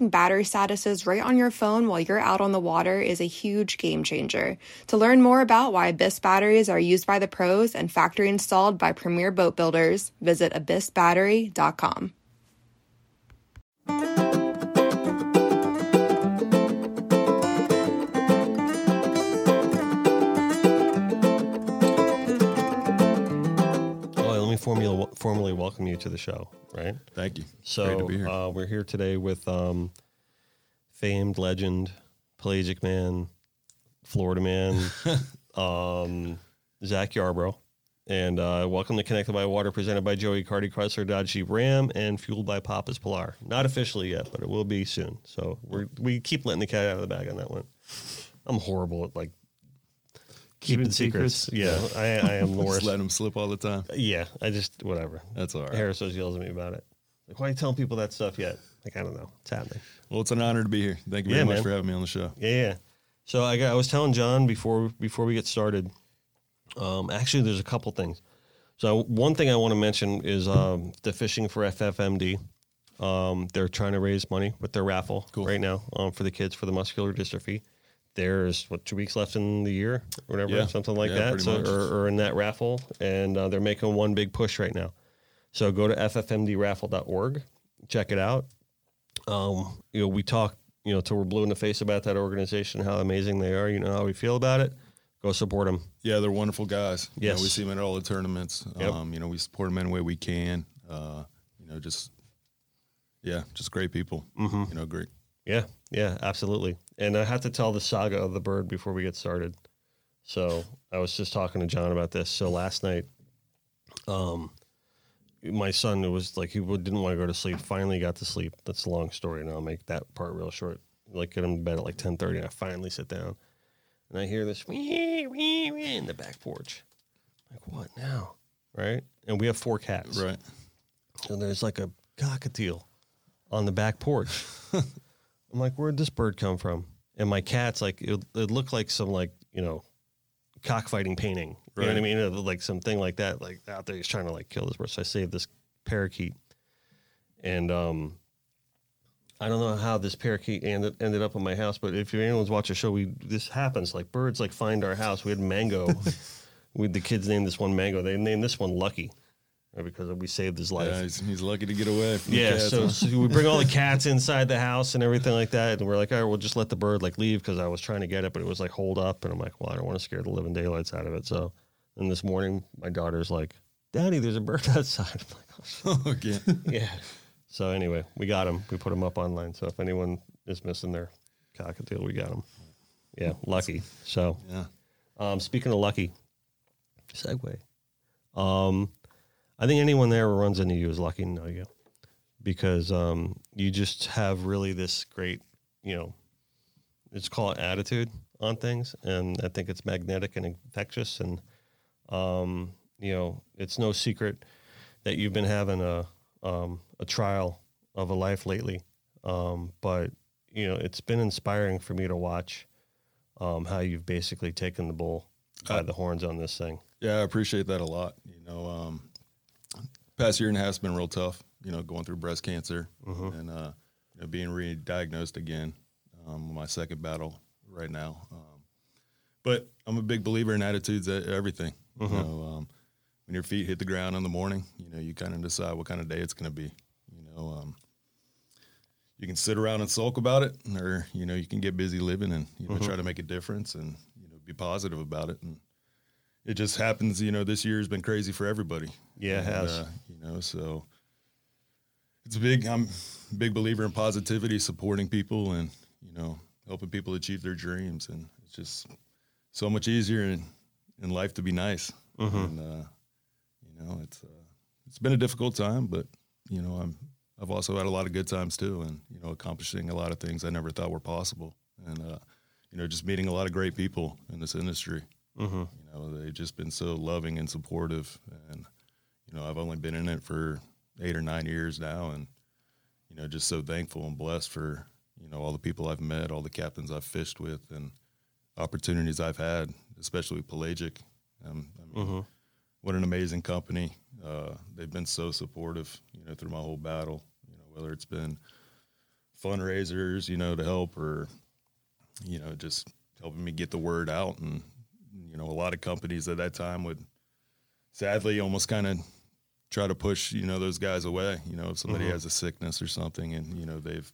battery statuses right on your phone while you're out on the water is a huge game changer. To learn more about why Abyss batteries are used by the pros and factory installed by premier boat builders, visit abyssbattery.com. formula, formally welcome you to the show, right? Thank you. So Great to be here. Uh, we're here today with um, famed legend, pelagic man, Florida man, um, Zac Yarbrough. And uh, welcome to Connected by Water, presented by Joey Cardi Chrysler Dodge Jeep Ram and fueled by Papa's Pilar. Not officially yet, but it will be soon. So we we keep letting the cat out of the bag on that one. I'm horrible at like keeping, Keeping secrets. Yeah, I, I am the Just worst. let them slip all the time. Yeah, I just whatever. That's all right. Harris always yells at me about it. Like, why are you telling people that stuff yet? Like, I don't know. It's happening. Well, it's an honor to be here. Thank you very Yeah, much man. for having me on the show. Yeah, yeah. So I got, I was telling John before before we get started. Um, actually, there's a couple things. So one thing I want to mention is um, the fishing for FFMD. Um, they're trying to raise money with their raffle Cool. right now um, for the kids for the muscular dystrophy. There's what two weeks left in the year, or whatever, Yeah. something like Yeah, that. So, or, or in that raffle, and uh, they're making one big push right now. So go to ffmdraffle.org, check it out. Um, you know, we talk, you know, till we're blue in the face about that organization, how amazing they are. You know how we feel about it. Go support them. Yeah, they're wonderful guys. You know, we see them at all the tournaments. Yep. Um, you know, we support them any way we can. Uh, you know, just yeah, just great people. Mm-hmm. You know, great. Yeah, yeah, absolutely. And I have to tell the saga of the bird before we get started. So I was just talking to John about this. So last night, um, my son who was like he didn't want to go to sleep. Finally got to sleep. That's a long story, and I'll make that part real short. Like get him to bed at like ten thirty, and I finally sit down, and I hear this wee wee wee in the back porch. Like what now? Right? And we have four cats. Right. and there's like a cockatiel on the back porch. I'm like, where'd this bird come from? And my cat's like, it, it looked like some like you know, cockfighting painting. You know what I mean? Like something like that. Like out there, he's trying to like kill this bird. So I saved this parakeet, and um, I don't know how this parakeet ended ended up in my house, but if anyone's watched the show, we this happens. Like birds like find our house. We had mango. we the kids named this one mango. They named this one Lucky. Because we saved his life. Yeah, he's, he's lucky to get away from Yeah, cats, so, huh? so we bring all the cats inside the house and everything like that, and we're like, all right, we'll just let the bird like leave because I was trying to get it, but it was like hold up, and I'm like, well, I don't want to scare the living daylights out of it. So then this morning, my daughter's like, Daddy, there's a bird outside. I'm like, oh, okay. yeah. So anyway, we got him. We put him up online. So if anyone is missing their cockatiel, we got him. Yeah, lucky. So Yeah. um, speaking of lucky, segue. Um, I think anyone there who runs into you is lucky to know you because um, you just have really this great, you know, it's called attitude on things, and I think it's magnetic and infectious. And um, you know, it's no secret that you've been having a um, a trial of a life lately, um, but you know, it's been inspiring for me to watch um, how you've basically taken the bull by Uh, the horns on this thing. Yeah, I appreciate that a lot. You know, um, past year and a half has been real tough. You know, going through breast cancer Mhm. and uh, you know, being re-diagnosed again. Um, my second battle right now. Um, but I'm a big believer in attitudes at everything. You know, um, when your feet hit the ground in the morning, you know, you kind of decide what kind of day it's going to be. You know, um, you can sit around and sulk about it, or you know, you can get busy living and you know Mhm. try to make a difference and you know be positive about it. And it just happens, you know, this year has been crazy for everybody. Yeah, it And, has. Uh, you know, so it's a big. I'm a big believer in positivity, supporting people, and you know, helping people achieve their dreams. And it's just so much easier in in life to be nice. Mhm. And uh, you know, it's uh, it's been a difficult time, but you know, I'm I've also had a lot of good times too. And you know, know, accomplishing a lot of things I never thought were possible, and uh, you know, just meeting a lot of great people in this industry. Mm-hmm. You know, they've just been so loving and supportive, and you know, I've only been in it for eight or nine years now, and you know, just so thankful and blessed for you know all the people I've met, all the captains I've fished with, and opportunities I've had, especially with Pelagic. Um, I mean, Mm-hmm. what an amazing company. Uh, they've been so supportive, you know, through my whole battle. You know, whether it's been fundraisers, you know, to help, or you know, just helping me get the word out. And you know, a lot of companies at that time would sadly almost kind of try to push, you know, those guys away. You know, if somebody Mhm. has a sickness or something, and you know, they've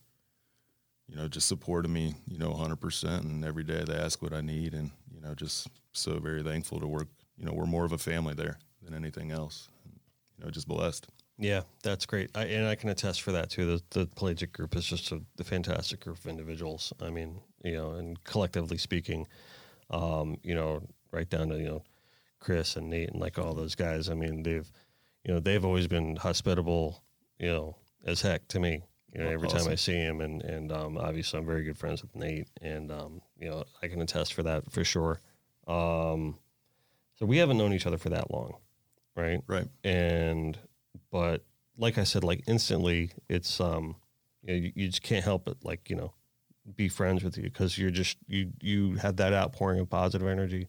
you know, just supported me, you know, 100%. And every day they ask what I need. And, you know, just so very thankful to work. You know, we're more of a family there than anything else. And, you know, just blessed. Yeah, that's great. I, and I can attest for that too. The, the Pelagic group is just a, a fantastic group of individuals. I mean, you know, and collectively speaking, um, you know, right down to, you know, Chris and Nate and like all those guys. I mean, they've, you know, they've always been hospitable, you know, as heck to me. You know, every time I see him, and and um, obviously I'm very good friends with Nate, and um, you know I can attest for that for sure. Um, so we haven't known each other for that long, right? Right. and but like I said, like instantly, it's um, you, know, you, you just can't help but like you know, be friends with you because you're just you you have that outpouring of positive energy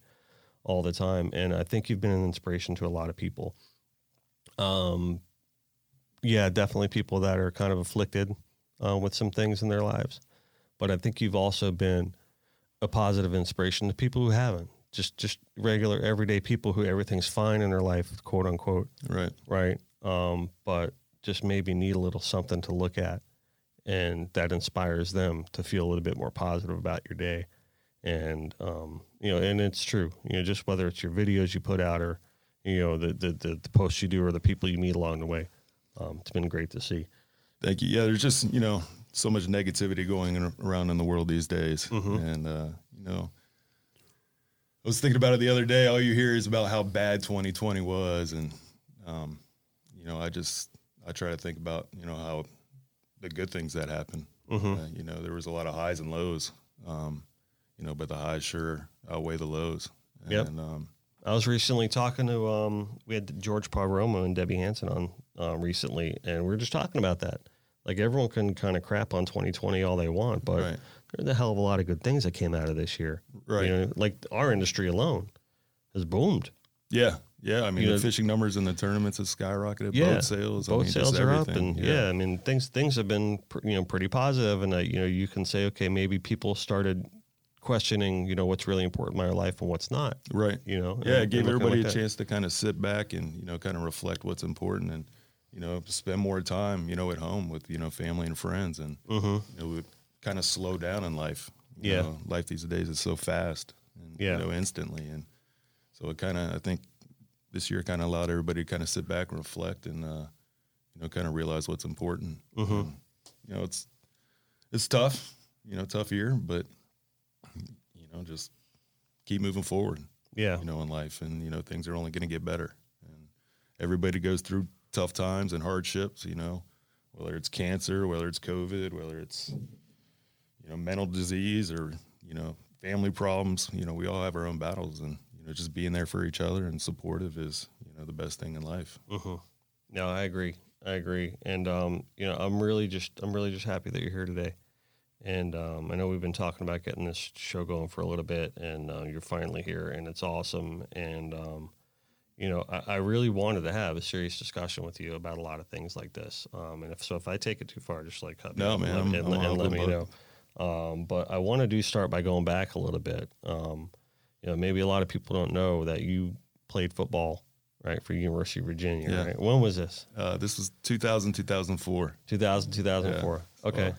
all the time, and I think you've been an inspiration to a lot of people. Um, yeah, definitely people that are kind of afflicted uh, with some things in their lives, but I think you've also been a positive inspiration to people who haven't. Just just regular everyday people who everything's fine in their life, quote unquote Right. right? Um, but just maybe need a little something to look at, and that inspires them to feel a little bit more positive about your day. And um, you know, and it's true. You know, just whether it's your videos you put out or you know the the, the, the posts you do or the people you meet along the way, um, it's been great to see. Thank you. Yeah. There's just, you know, so much negativity going in, around in the world these days. Mhm. And, uh, you know, I was thinking about it the other day. All you hear is about how bad 2020 was. And, um, you know, I just, I try to think about, you know, how the good things that happened. Mhm. Uh, you know, there was a lot of highs and lows, um, you know, but the highs sure outweigh the lows. And, Yep. um, I was recently talking to um, we had George Poveromo and Debbie Hansen on uh, recently, and we were just talking about that. Like everyone can kind of crap on 2020 all they want, but Right. there's a hell of a lot of good things that came out of this year. Right. You know, like our industry alone has boomed. yeah. Yeah. I mean, You the know- fishing numbers in the tournaments have skyrocketed. Yeah. Boat sales. I Boat mean, sales are up, and yeah. I mean things things have been pr- you know pretty positive, and uh, you know you can say okay maybe people started questioning you know what's really important in my life and what's not. Right. You know, Yeah, and- it gave everybody like a chance to kind of sit back and you know kind of reflect what's important and you know spend more time you know at home with you know family and friends and Mhm. you know kind of slow down in life. You Yeah. know, life these days is so fast and Yeah. you know instantly and so it kind of I think this year kind of allowed everybody to kind of sit back and reflect and uh, you know kind of realize what's important. Mhm. And, you know it's it's tough, you know, tough year, but you know just keep moving forward Yeah, you know, in life, and you know, things are only going to get better. And everybody goes through tough times and hardships. You know, whether it's cancer, whether it's COVID, whether it's you know mental disease or you know family problems. You know, we all have our own battles, and you know, just being there for each other and supportive is you know the best thing in life. hmm No, I agree. I agree, and um, you know, I'm really just I'm really just happy that you're here today. And um, I know we've been talking about getting this show going for a little bit, and uh, you're finally here, and it's awesome. And um, you know, I, I really wanted to have a serious discussion with you about a lot of things like this. Um, and if so, if I take it too far, just like cut me No, off and man, let- I'm- and, I'm let- and let me bud. know. Um, but I want to do start by going back a little bit. Um, you know, maybe a lot of people don't know that you played football, right, for University of Virginia. Yeah. Right? When was this? Uh, this was 2000, 2004. 2000, 2004. Okay. Wow.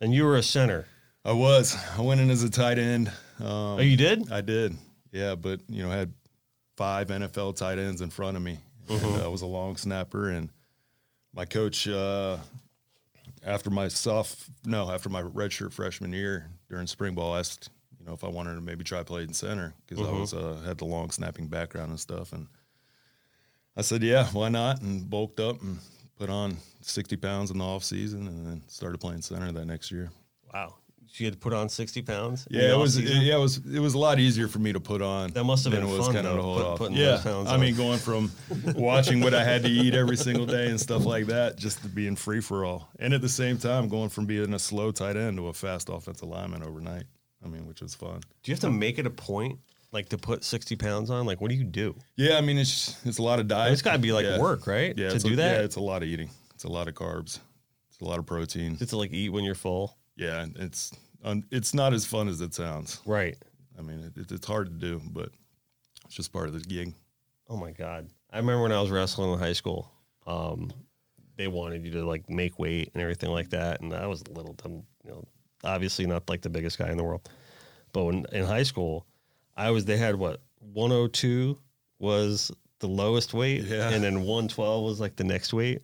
And you were a center. I was. I went in as a tight end. Um, oh, you did? I did. Yeah, but you know, I had five NFL tight ends in front of me. And, I was a long snapper, and my coach, uh, after my soft no, after my redshirt freshman year during spring ball, asked you know if I wanted to maybe try playing center because I was uh, had the long snapping background and stuff, and I said yeah, why not, and bulked up and put on 60 pounds in the off season, and then started playing center that next year. Wow. You had to put on 60 pounds? Yeah, it was. offseason? yeah, it was. It was a lot easier for me to put on. That must have been it was fun, kind of though, to hold put- off. putting yeah, those pounds I mean, going from watching what I had to eat every single day and stuff like that, just to being free for all, and at the same time going from being a slow tight end to a fast offensive lineman overnight. I mean, which was fun. Do you have to make it a point, like to put 60 pounds on? Like, what do you do? Yeah, I mean, it's it's a lot of diet. It's got to be like Yeah. work, right? Yeah, to do a, that? Yeah, it's a lot of eating. It's a lot of carbs. It's a lot of protein. To like eat when you're full? Yeah, it's it's not as fun as it sounds. Right. I mean, it, it, it's hard to do, but it's just part of the gig. Oh my god! I remember when I was wrestling in high school. Um, they wanted you to like make weight and everything like that, and I was a little. I'm, you know, obviously not like the biggest guy in the world, but when in high school, I was. They had what 102 was the lowest weight, Yeah. and then 112 was like the next weight,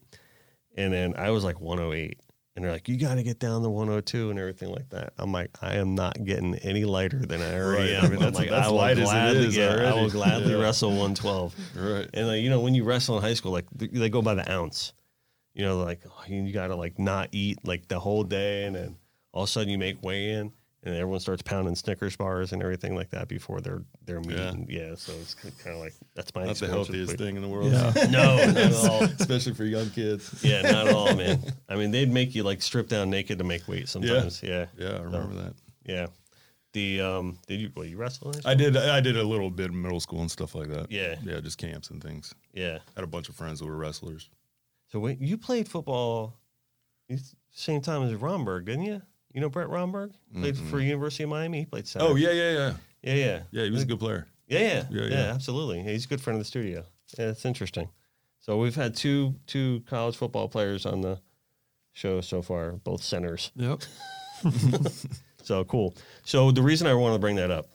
and then I was like 108. And they're like, you got to get down to 102 and everything like that. I'm like, I am not getting any lighter than I already Right. am. Mean, I'm that's- like, that's I will light gladly, yeah, I will gladly Yeah. wrestle 112. Right. And like, you know, when you wrestle in high school, like th- they go by the ounce. You know, like you got to like not eat like the whole day, and then all of a sudden you make weigh in, and everyone starts pounding Snickers bars and everything like that before their their meeting. Yeah, so it's kind of like that's my Not the healthiest weight. thing in the world. No, not at all. Especially for young kids. Yeah, not at all, man. I mean, they'd make you like strip down naked to make weight sometimes. Yeah, Yeah, I remember that. yeah. The um, did you well you wrestle? in? I did. I did a little bit in middle school and stuff like that. Yeah. yeah, just camps and things. Yeah. Had a bunch of friends who were wrestlers. So wait, you played football you- same time as Romberg, didn't you? You know Brett Romberg played for University of Miami. He played center. Oh yeah, yeah, yeah, yeah, yeah, yeah. He was a good player. yeah, yeah, Yeah, yeah, yeah. Absolutely, Yeah, he's a good friend of the studio. Yeah, it's interesting. So we've had two two college football players on the show so far, both centers. Yep. So cool. So the reason I wanted to bring that up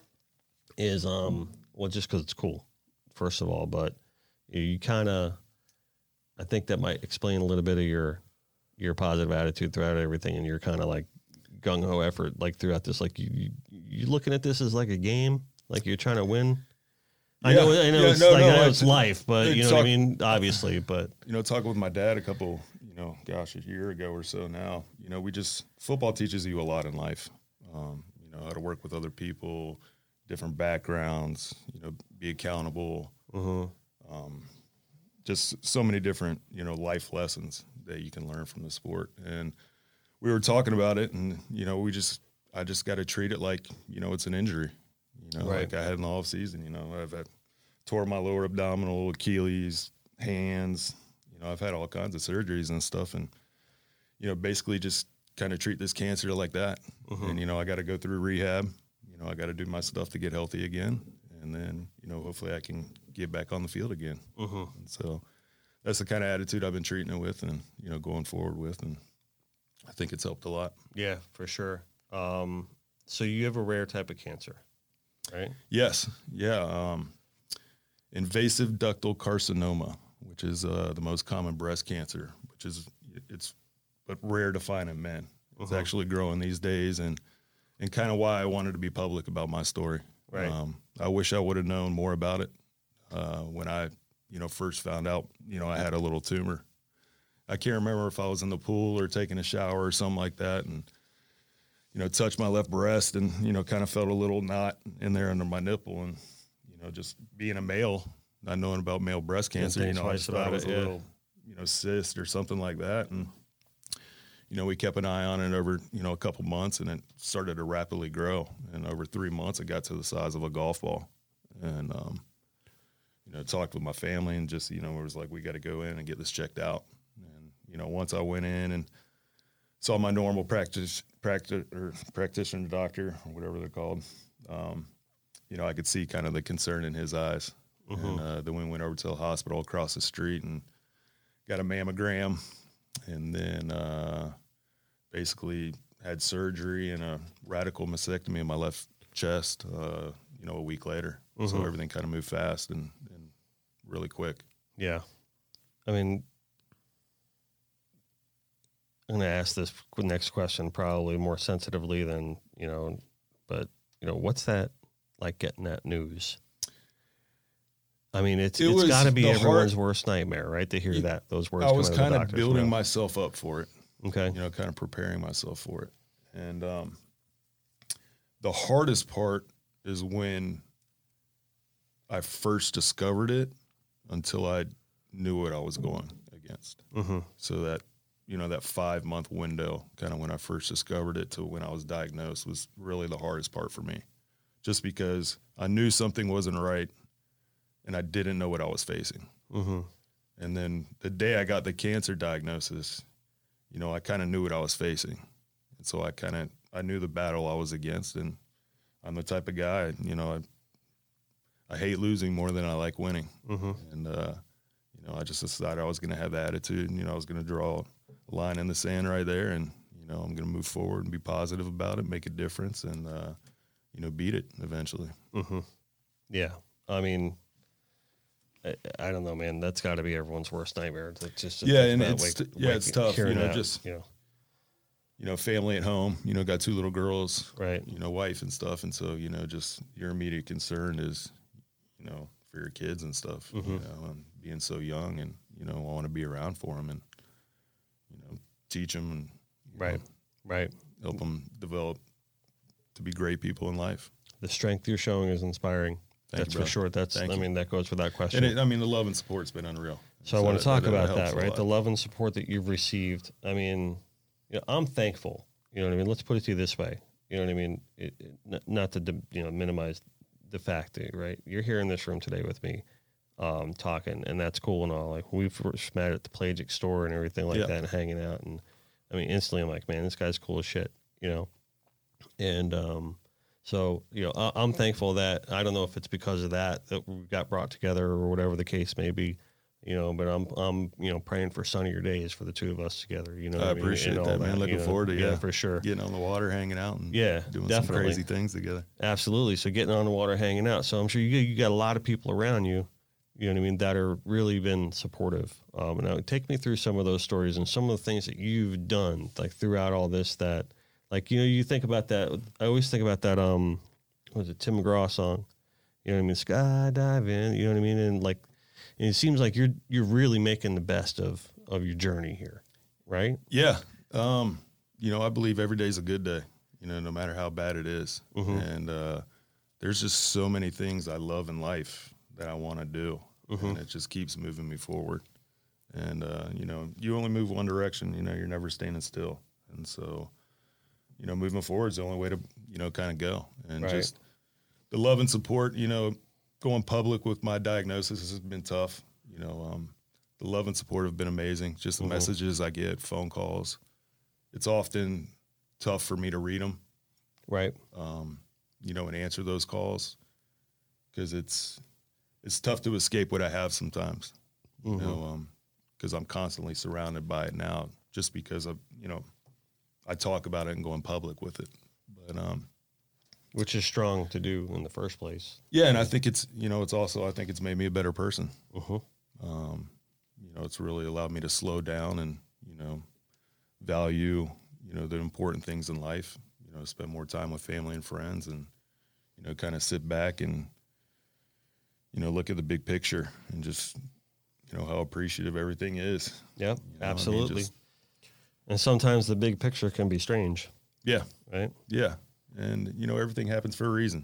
is, um, well, just because it's cool, first of all, but you kind of, I think that might explain a little bit of your your positive attitude throughout everything, and you're kind of like gung ho effort, like throughout this. Like you, you looking at this as like a game, like you're trying to win. I know, I know, Yeah, it's no, like no, I know it's life, but you know it's what I mean. Obviously, but You know, talking with my dad a couple, you know, gosh, a year ago or so now. You know, we just football teaches you a lot in life. Um, you know, how to work with other people, different backgrounds. You know, be accountable. Um, just so many different, you know, life lessons that you can learn from the sport. And we were talking about it, and you know, we just, I just got to treat it like, you know, it's an injury. You know, Right. like I had in the off season. You know, I've had tore my lower abdominal, Achilles, hands. You know, I've had all kinds of surgeries and stuff, and you know, basically just kind of treat this cancer like that. And you know, I got to go through rehab. You know, I got to do my stuff to get healthy again, and then you know, hopefully, I can get back on the field again. And so that's the kind of attitude I've been treating it with, and you know, going forward with, and I think it's helped a lot. yeah, for sure. Um, so you have a rare type of cancer, right? Yes, yeah. Um, invasive ductal carcinoma, which is uh, the most common breast cancer, which is it's but rare to find in men. It's actually growing these days, and and kind of why I wanted to be public about my story. Right. Um, I wish I would have known more about it uh, when I, you know, first found out. You know, I had a little tumor. I can't remember if I was in the pool or taking a shower or something like that, and you know, touched my left breast and, you know, kind of felt a little knot in there under my nipple. And, you know, just being a male, not knowing about male breast cancer, you know, I just thought it was a little, you know, cyst or something like that. And, you know, we kept an eye on it over, you know, a couple months and it started to rapidly grow. And over three months, it got to the size of a golf ball. And, um, you know, talked with my family and just, you know, it was like, we got to go in and get this checked out. You know, once I went in and saw my normal practice, practice or practitioner doctor or whatever they're called, um, you know, I could see kind of the concern in his eyes. And uh, then we went over to the hospital across the street and got a mammogram and then uh, basically had surgery and a radical mastectomy in my left chest, uh, you know, a week later. So everything kind of moved fast and, and really quick. Yeah. I mean, I'm going to ask this next question probably more sensitively than, you know, but, you know, what's that like getting that news? I mean, it's It it's got to be everyone's worst nightmare, right? To hear that those words. I was kind of building myself up for it. Okay. you know, kind of preparing myself for it. And um, the hardest part is when I first discovered it until I knew what I was going against. Mm-hmm. So that, you know, that five month window, kind of when I first discovered it to when I was diagnosed, was really the hardest part for me. Just because I knew something wasn't right and I didn't know what I was facing. Mm-hmm. And then the day I got the cancer diagnosis, you know, I kind of knew what I was facing. And so I kind of I knew the battle I was against and I'm the type of guy, you know, I I hate losing more than I like winning. Mm-hmm. And uh, you know, I just decided I was going to have the attitude and you know, I was going to draw line in the sand right there and you know, I'm going to move forward and be positive about it, make a difference and uh, you know, beat it eventually. Mm-hmm. Yeah. I mean, I, I don't know, man. That's got to be everyone's worst nightmare. To just Yeah, and it's wake- t- yeah, it's wake- tough, you know, that, just- you know, You know, family at home, you know, got two little girls, right. you know, wife and stuff. And so, you know, just your immediate concern is, you know, for your kids and stuff, you Mhm. know, and being so young and, you know, I want to be around for them and, you teach them and you know, Right. Right. help them develop to be great people in life. The strength you're showing is inspiring. Thank That's you, for sure. That's. Thank I you. mean, that goes without question. And it, I mean, the love and support's been unreal. So, I want to talk about helps that, right? The love and support that you've received. I mean, you know, I'm thankful. You know what I mean? Let's put it to you this way. You know what I mean? It, it, not to you know minimize the fact that right, you're here in this room today with me, um, talking, and that's cool and all. Like we first met at the Pelagic store and everything like Yeah. that, and hanging out, and I mean, instantly I'm like, man, this guy's cool as shit. You know, and um, so you know, I, I'm thankful that I don't know if it's because of that that we got brought together or whatever the case may be you know. But I'm I'm you know praying for sunnier days for the two of us together. You know, I appreciate that, man. Looking you know. forward to yeah, yeah. for sure, Getting on the water, hanging out, and Yeah, doing definitely. some crazy things together. absolutely. So getting on the water, hanging out. So I'm sure you you got a lot of people around you. You know what I mean? That are really been supportive. Um, now take me through some of those stories and some of the things that you've done, like throughout all this. That, like you know, you think about that. I always think about that. Um, what was it Tim McGraw song? You know what I mean? Skydiving. You know what I mean? And like, and it seems like you're you're really making the best of of your journey here, right? Yeah. Um, you know, I believe every day's a good day, you know, no matter how bad it is. Mhm. And uh, there's just so many things I love in life that I want to do. Mhm. And it just keeps moving me forward. And, uh, you know, you only move one direction, you know, you're never standing still. And so, you know, moving forward is the only way to, you know, kind of go. And Right. just the love and support, you know, going public with my diagnosis has been tough. You know, um, the love and support have been amazing. Just the Mhm. messages I get, phone calls. It's often tough for me to read them, Right. um, you know, and answer those calls because it's it's tough to escape what I have sometimes. You Mhm. know, because I'm constantly surrounded by it now, just because of you know, I talk about it and go in public with it. But um, Which is strong to do in the first place. yeah, and I think it's you know, it's also I think it's made me a better person. Uh-huh. um, you know, it's really allowed me to slow down and you know value you know the important things in life. You know, spend more time with family and friends, and you know, kind of sit back and you know look at the big picture and just you know how appreciative everything is. Yeah, You know, I mean, absolutely. just- and sometimes the big picture can be strange, yeah, right? yeah, and you know everything happens for a reason.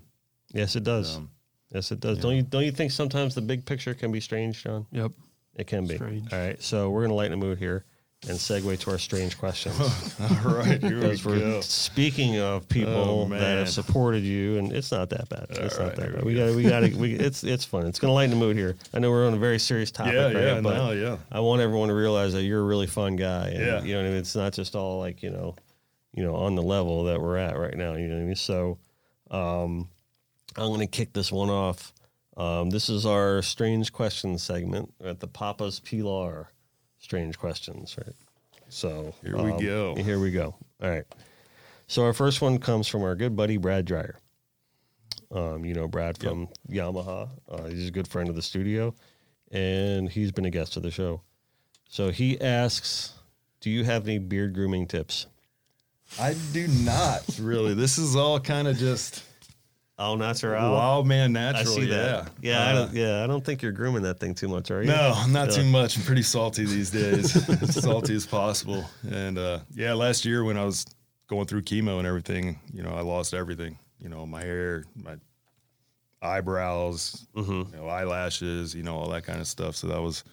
Yes, it does. Um, yes, it does. yeah. Don't you don't you think sometimes the big picture can be strange, John? Yep. It can be. Strange. All right. So we're gonna lighten the mood here and segue to our strange questions. all right, here we we're go. speaking of people Oh, that have supported you, and it's not that bad. It's All not right, that bad. we got, we got we, it's, it's fun. It's going to lighten the mood here. I know we're on a very serious topic, Yeah, right? yeah, but no, yeah. I want everyone to realize that you're a really fun guy. And, Yeah. You know what I mean? It's not just all like, you know, you know, on the level that we're at right now. You know what I mean? So, um, I'm going to kick this one off. Um, this is our strange questions segment at the Papa's Pilar strange questions, right? So Here we um, go. Here we go. All right. So our first one comes from our good buddy Brad Dreyer. Um, you know Brad from Yamaha. Uh, he's a good friend of the studio, and he's been a guest of the show. So he asks, "Do you have any beard grooming tips?" I do not really. This is all kind of just Oh, natural. Wild man I natural. see yeah. that. Yeah, I Uh, don't. Yeah, I don't think you're grooming that thing too much, are you? No, not Yeah. too much. I'm pretty salty these days. as salty as possible. And uh, yeah, last year when I was going through chemo and everything, you know, I lost everything. You know, my hair, my eyebrows, Mm-hmm. you know, eyelashes, you know, all that kind of stuff. So that was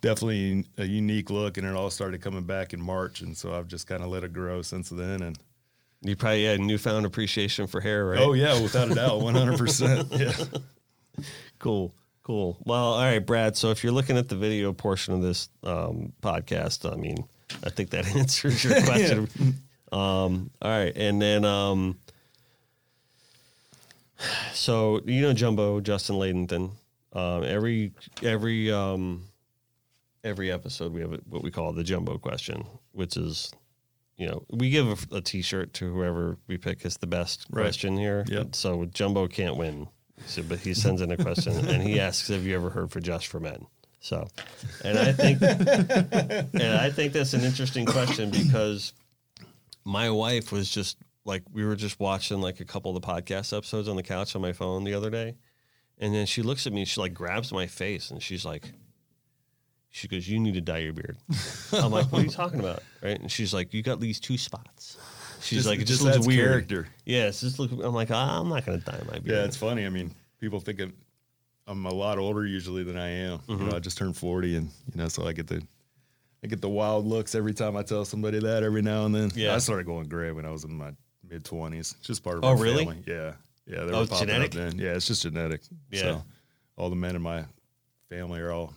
definitely a unique look, and it all started coming back in March. And so I've just kind of let it grow since then. And You probably had newfound appreciation for hair, right? oh yeah, without a doubt, 100. percent Yeah. Cool, cool. Well, all right, Brad. So if you're looking at the video portion of this um, podcast, I mean, I think that answers your question. um, all right, and then um, so you know Jumbo Justin Ladenton. Um, every every um, every episode we have what we call the Jumbo question, which is you know we give a, a T-shirt to whoever we pick is the best Right. question here. Yep. So Jumbo can't win, so, but he sends in a question and he asks, "Have you ever heard for Just for Men?" So, and I think and I think that's an interesting question because my wife was just like we were just watching like a couple of the podcast episodes on the couch on my phone the other day, and then she looks at me, she like grabs my face, and she's like, she goes, "You need to dye your beard." I'm like, "What are you talking about?" Right? And she's like, "You got these two spots." She's Just- like, "It just, just looks weird." character. Yeah, it's just look. I'm like, I'm not gonna dye my beard. Yeah, it's funny. I mean, people think of, I'm a lot older usually than I am. You Mm-hmm. know, I just turned 40, and you know, so I get the, I get the wild looks every time I tell somebody that. Every now and then. Yeah. I started going gray when I was in my mid 20s. Just part of Oh, my really? family. Yeah, yeah. They Oh, were popping genetic? Up then. Yeah, it's just genetic. Yeah. So, all the men in my family are all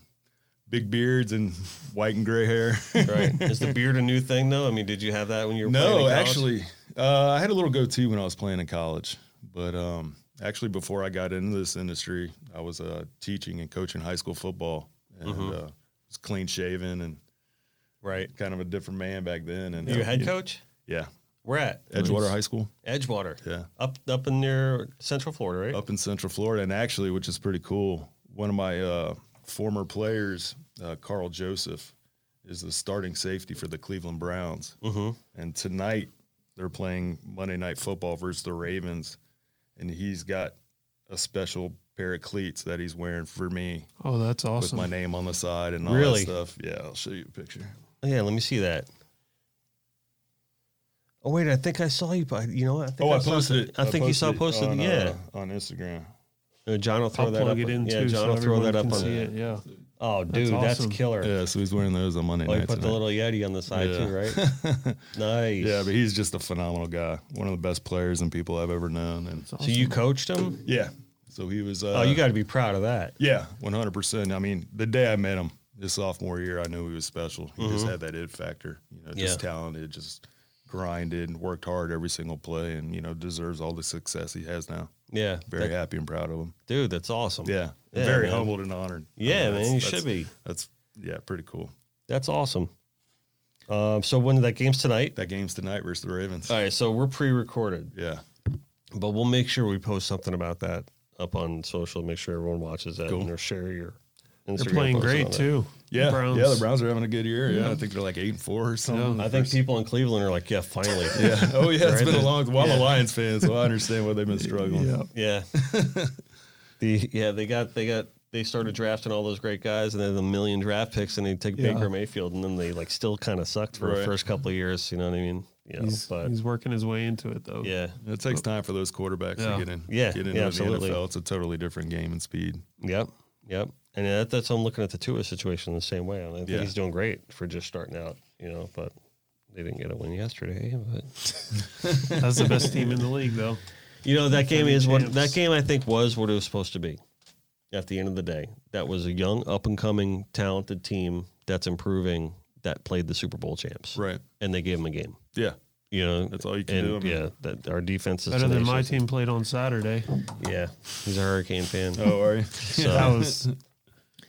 big beards and white and gray hair. right. Is the beard a new thing though? I mean, did you have that when you were playing No, actually, uh, I had a little goatee when I was playing in college, but um, actually, before I got into this industry, I was uh, teaching and coaching high school football, and Mm-hmm. uh, was clean shaven and right. kind of a different man back then. And You uh, head coach? Yeah, We're at? Edgewater High School. Edgewater. Yeah, Up up in near Central Florida, right? up in Central Florida, and actually, which is pretty cool. One of my uh, former players, uh, Karl Joseph, is the starting safety for the Cleveland Browns. Mm-hmm. And tonight they're playing Monday Night Football versus the Ravens, and he's got a special pair of cleats that he's wearing for me Oh, that's awesome. with my name on the side and all Really? that stuff. Yeah, I'll show you a picture. Yeah, let me see that. Oh wait, I think I saw you. But you know what? I think Oh, I saw posted it. I think you saw posted. on, yeah, uh, on Instagram. Uh, John will throw I'll that plug up. it in yeah, too, John so will throw that up on. see it. Yeah, Oh, dude, that's, awesome. killer. Yeah, so he's wearing those on Monday Oh, you night. put the little Yeti on the side Yeah. too, right? nice. Yeah, but he's just a phenomenal guy. One of the best players and people I've ever known. And so you coached him? yeah, so he was. Uh, oh, you got to be proud of that. Yeah, one hundred percent. I mean, the day I met him, his sophomore year, I knew he was special. He just had that it factor. You know, just Yeah. talented, just grinded, and worked hard every single play, and you know deserves all the success he has now. Yeah, Very That- happy and proud of him. dude, that's awesome. Yeah, Yeah, very man. humbled and honored. I Yeah, mean, man, you should be. That's yeah, pretty cool. That's awesome. Um, so when that game's tonight? That game's tonight versus the Ravens. All right, so we're pre-recorded, Yeah, but we'll make sure we post something about that up on social. Make sure everyone watches that Cool. and or share your. Instagram they're playing great too. yeah, Browns. yeah. The Browns are having a good year. Yeah, I think they're like eight and four or something. I think people in Cleveland are like, yeah, finally. Yeah. Oh yeah, it's Right? been a long. Well, I'm a Lions fan, so I understand why they've been struggling. Yeah. Yeah. the yeah, they got they got they started drafting all those great guys and then a million draft picks and they take Yeah. Baker Mayfield and then they like still kind of sucked for the first couple of years, you know what I mean? You know, He's, but he's working his way into it though. yeah. It takes time for those quarterbacks Yeah. to get in. Yeah, get into yeah, the absolutely. NFL. It's a totally different game and speed. Yep. Yep. And that, that's I'm looking at the Tua situation the same way. I think Yeah. he's doing great for just starting out, you know, but they didn't get a win yesterday. But That's the best team in the league though. you know, that game is what that game I think was what it was supposed to be. At the end of the day, that was a young, up and coming, talented team that's improving that played the Super Bowl champs, Right. and they gave them a game. Yeah. You know, That's all you can and do, I mean. yeah, that our defense is Better than my team played on Saturday. Yeah, he's a Hurricane fan. Oh, are you? So- That was.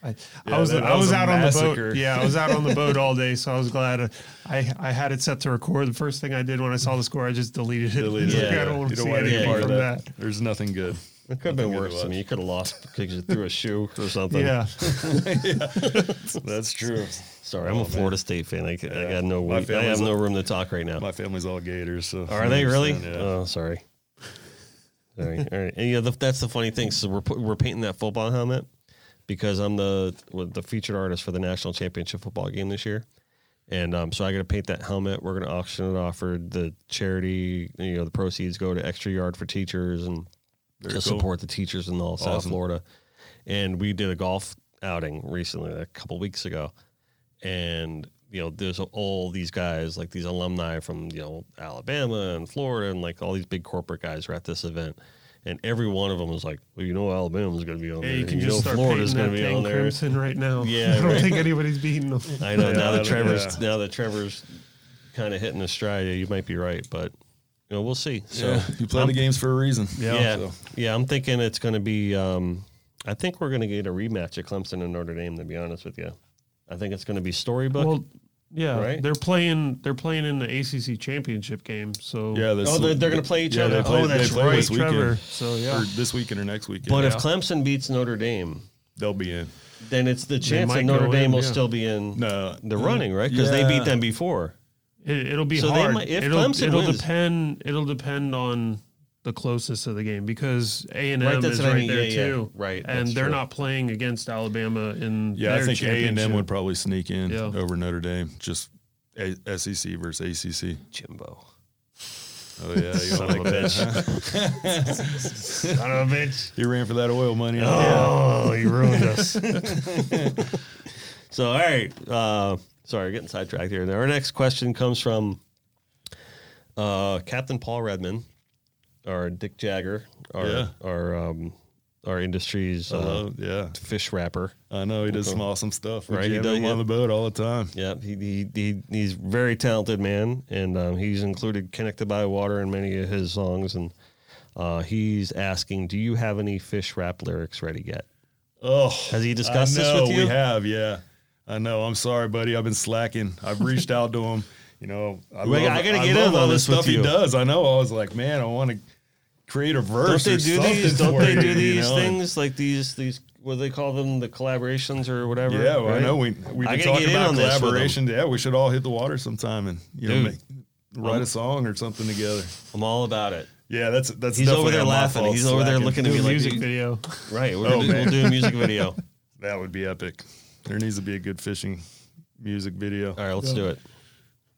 I, Yeah, I was that- that I was, was a out on the boat. Yeah, I was out on the boat all day, so I was glad. uh, I I had it set to record. The first thing I did when I saw the score, I just deleted it. Deleted Like, it. I don't want to don't see any anything part of from that. that. There's nothing good. It could have been worse. I mean, you could have lost because you threw a shoe or something. Yeah, That's true. Sorry, I'm Oh, a man. Florida State fan. I, ca- I got no. My I have family's no room to talk right now. My family's all Gators. So Are they really? Yeah. Oh, sorry. All right, all right. And yeah, the, that's the funny thing. So we're we're painting that football helmet because I'm the the featured artist for the national championship football game this year, and um, so I got to paint that helmet. We're going to auction it off for the charity. You know, the proceeds go to Extra Yard for Teachers and Very to cool. support the teachers in all South Florida. And we did a golf outing recently, a couple weeks ago, and you know, there's all these guys, like these alumni from you know Alabama and Florida, and like all these big corporate guys were at this event, and every one of them was like, "Well, you know, Alabama's going to be on Yeah, there. you can and just know, start Florida's painting going to be on there." crimson right now. Yeah, I don't right. think anybody's beating them. I know now that Trevor's yeah. now that Trevor's kind of hitting his stride. You might be right, but you know, we'll see. So yeah, you play I'm- the games for a reason. yeah, So, yeah. I'm thinking it's going to be. Um, I think we're going to get a rematch at Clemson and Notre Dame. To be honest with you, I think it's going to be storybook. Well, yeah, Right? they're playing. They're playing in the ACC championship game. So yeah, this, oh, they're, they're going to play each yeah, other. They play, oh, that's they right. this weekend, Trevor. So yeah, or this weekend or next weekend. But if Clemson beats Notre Dame, they'll be in. then it's the chance that Notre Dame in, will yeah. still be in No, the running, right? Because they beat them before. it, it'll be So they hard. might- if it'll, Clemson it'll wins- depend. It'll depend on the closest of the game because A and M is what I right mean. there Yeah, yeah. too. Right, and they're true. not playing against Alabama in Yeah, I think A and M would probably sneak in Yeah. over Notre Dame. Just a- SEC versus ACC. Jimbo. Oh yeah, you Son don't of a like bitch. that? Son of a bitch. He ran for that oil money. Oh, you ruined us. so, all right. Uh, sorry, getting sidetracked here. Our next question comes from uh, Captain Paul Redman, or Dick Jagger, our Yeah. our um, our industry's uh. Yeah, fish wrapper. I know he does some awesome stuff. Right, he does, him yeah. on the boat all the time. Yeah, he, he, he he's a very talented man, and um, he's included "Connected by Water" in many of his songs. And uh, he's asking, "Do you have any fish rap lyrics ready yet?" Oh, Has he discussed I this with you? We have, yeah. I know. I'm sorry, buddy. I've been slacking. I've reached out to him. You know, I, Well, love, I gotta I get in all on this stuff he does. I know. I was like, man, I want to create a Don't they or do these? Don't for they you, do you these know? Things like these? These what do they call them? The collaborations or whatever. Yeah, well, I know. We we've been talking about on this with him. collaboration. Yeah, we should all hit the water sometime and you know make, write I'm- a song or something together. I'm all about it. Yeah, that's that's. He's over there laughing. fault, He's over there looking at me like, music video. right? We're Oh, gonna do, we'll do a music video. That would be epic. There needs to be a good fishing music video. All right, let's do it.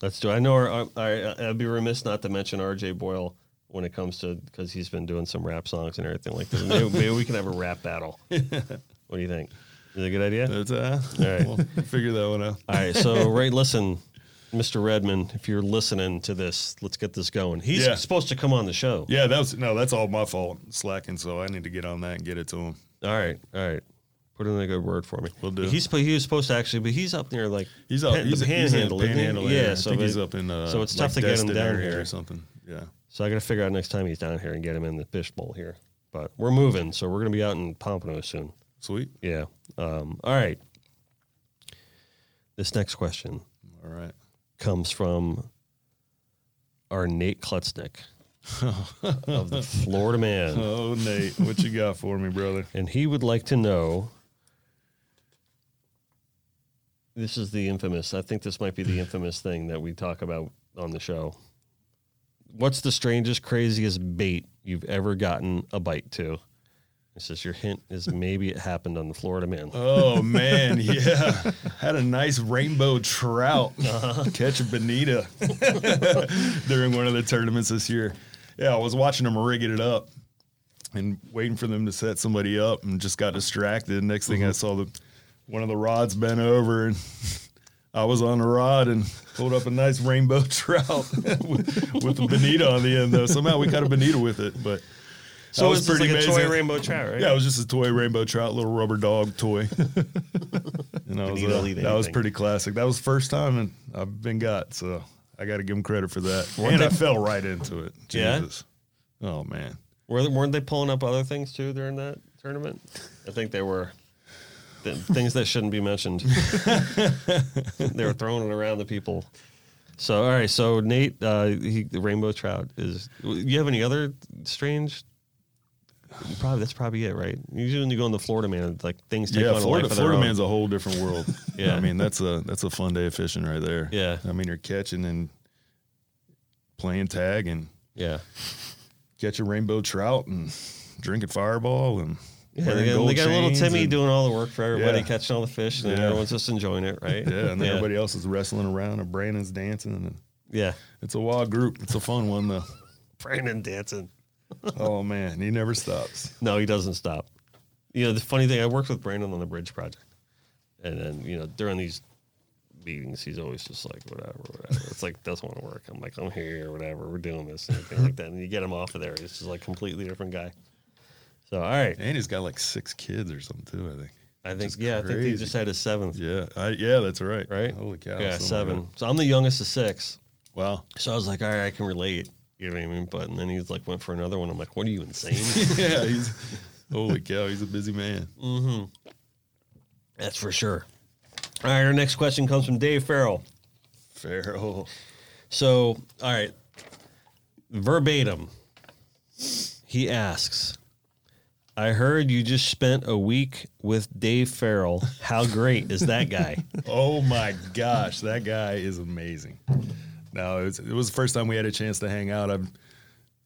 Let's do. it. I know. Our, our, our, I'd be remiss not to mention R.J. Boyle when it comes to because he's been doing some rap songs and everything like this. Maybe, maybe we can have a rap battle. what do you think? Is it a good idea? That's, uh, All right. we'll figure that one out. All right. So, Ray, listen, Mr. Redmond, if you're listening to this, let's get this going. He's Yeah. supposed to come on the show. Yeah, that was no, that's all my fault. Slacking, so I need to get on that and get it to him. All right. All right. Put in a good word for me. Will do. He's he was supposed to actually, but he's up near like He's up. Pan- he's, the he's in panhandle, isn't he? panhandle. Yeah. I So think it- he's up in. Uh, so it's tough to get him Destin down area here. or something. Yeah. So I got to figure out next time he's down here and get him in the fishbowl here. But we're moving, so we're going to be out in Pompano soon. Sweet. Yeah. Um, all right. This next question All right. comes from our Nate Klutznick of the Florida Man. Oh, Nate, what you got for me, brother? And he would like to know. This is the infamous. I think this might be the infamous thing that we talk about on the show. What's the strangest, craziest bait you've ever gotten a bite to? It says your hint is maybe it happened on the Florida Man. Oh man, yeah. Had a nice rainbow trout Uh-huh. catch a bonita during one of the tournaments this year. Yeah, I was watching them rigging it up and waiting for them to set somebody up and just got distracted. Next thing Mm-hmm. I saw the one of the rods bent over and I was on a rod and pulled up a nice rainbow trout with, with a bonita on the end though. Somehow we caught a bonita with it, but so that was pretty like a amazing. toy rainbow trout, right? Yeah, it was just a toy rainbow trout, little rubber dog toy. and that was, uh, that was pretty classic. That was the first time and I've been got, so I got to give him credit for that. Weren't and I fell right into it. Yeah? Oh man. Were, weren't they pulling up other things too during that tournament? I think they were. Th- things that shouldn't be mentioned. they were throwing it around the people. So, all right. So, Nate, uh, he, the rainbow trout is. You have any other strange? Probably that's probably it, right? Usually, when you go in the Florida man, like things take Yeah, on Florida, a life of their Florida man's a whole different world. Yeah. I mean that's a that's a fun day of fishing right there. Yeah. I mean you're catching and playing tag and yeah, catching rainbow trout and drinking Fireball and Yeah, they got, they got a little Timmy doing all the work for everybody, Yeah. catching all the fish, and Yeah. everyone's just enjoying it, right? Yeah, and everybody else is wrestling around and Brandon's dancing and Yeah, it's a wild group. It's a fun one though. Brandon dancing. oh man, he never stops. No, he doesn't stop. You know, the funny thing, I worked with Brandon on the bridge project, and then you know during these meetings, he's always just like whatever, whatever. It's like doesn't want to work. I'm like I'm here, whatever. We're doing this and everything like that. And you get him off of there, he's just like completely different guy. So all right, And he's got like six kids or something too, I think. I think yeah, I think he just had his seventh, Yeah, I, yeah, that's right. right? Holy cow. Yeah, seven. So I'm the youngest of six. Wow. So I was like, all right, I can relate. You know what I mean? But and then he's like went for another one. I'm like, what are you insane? yeah, he's holy cow, he's a busy man. Mm-hmm. That's for sure. All right, our next question comes from Dave Farrell. Farrell. So, all right, verbatim, he asks, I heard you just spent a week with Dave Farrell. How great is that guy? Oh my gosh, that guy is amazing. No, it was, it was the first time we had a chance to hang out. I've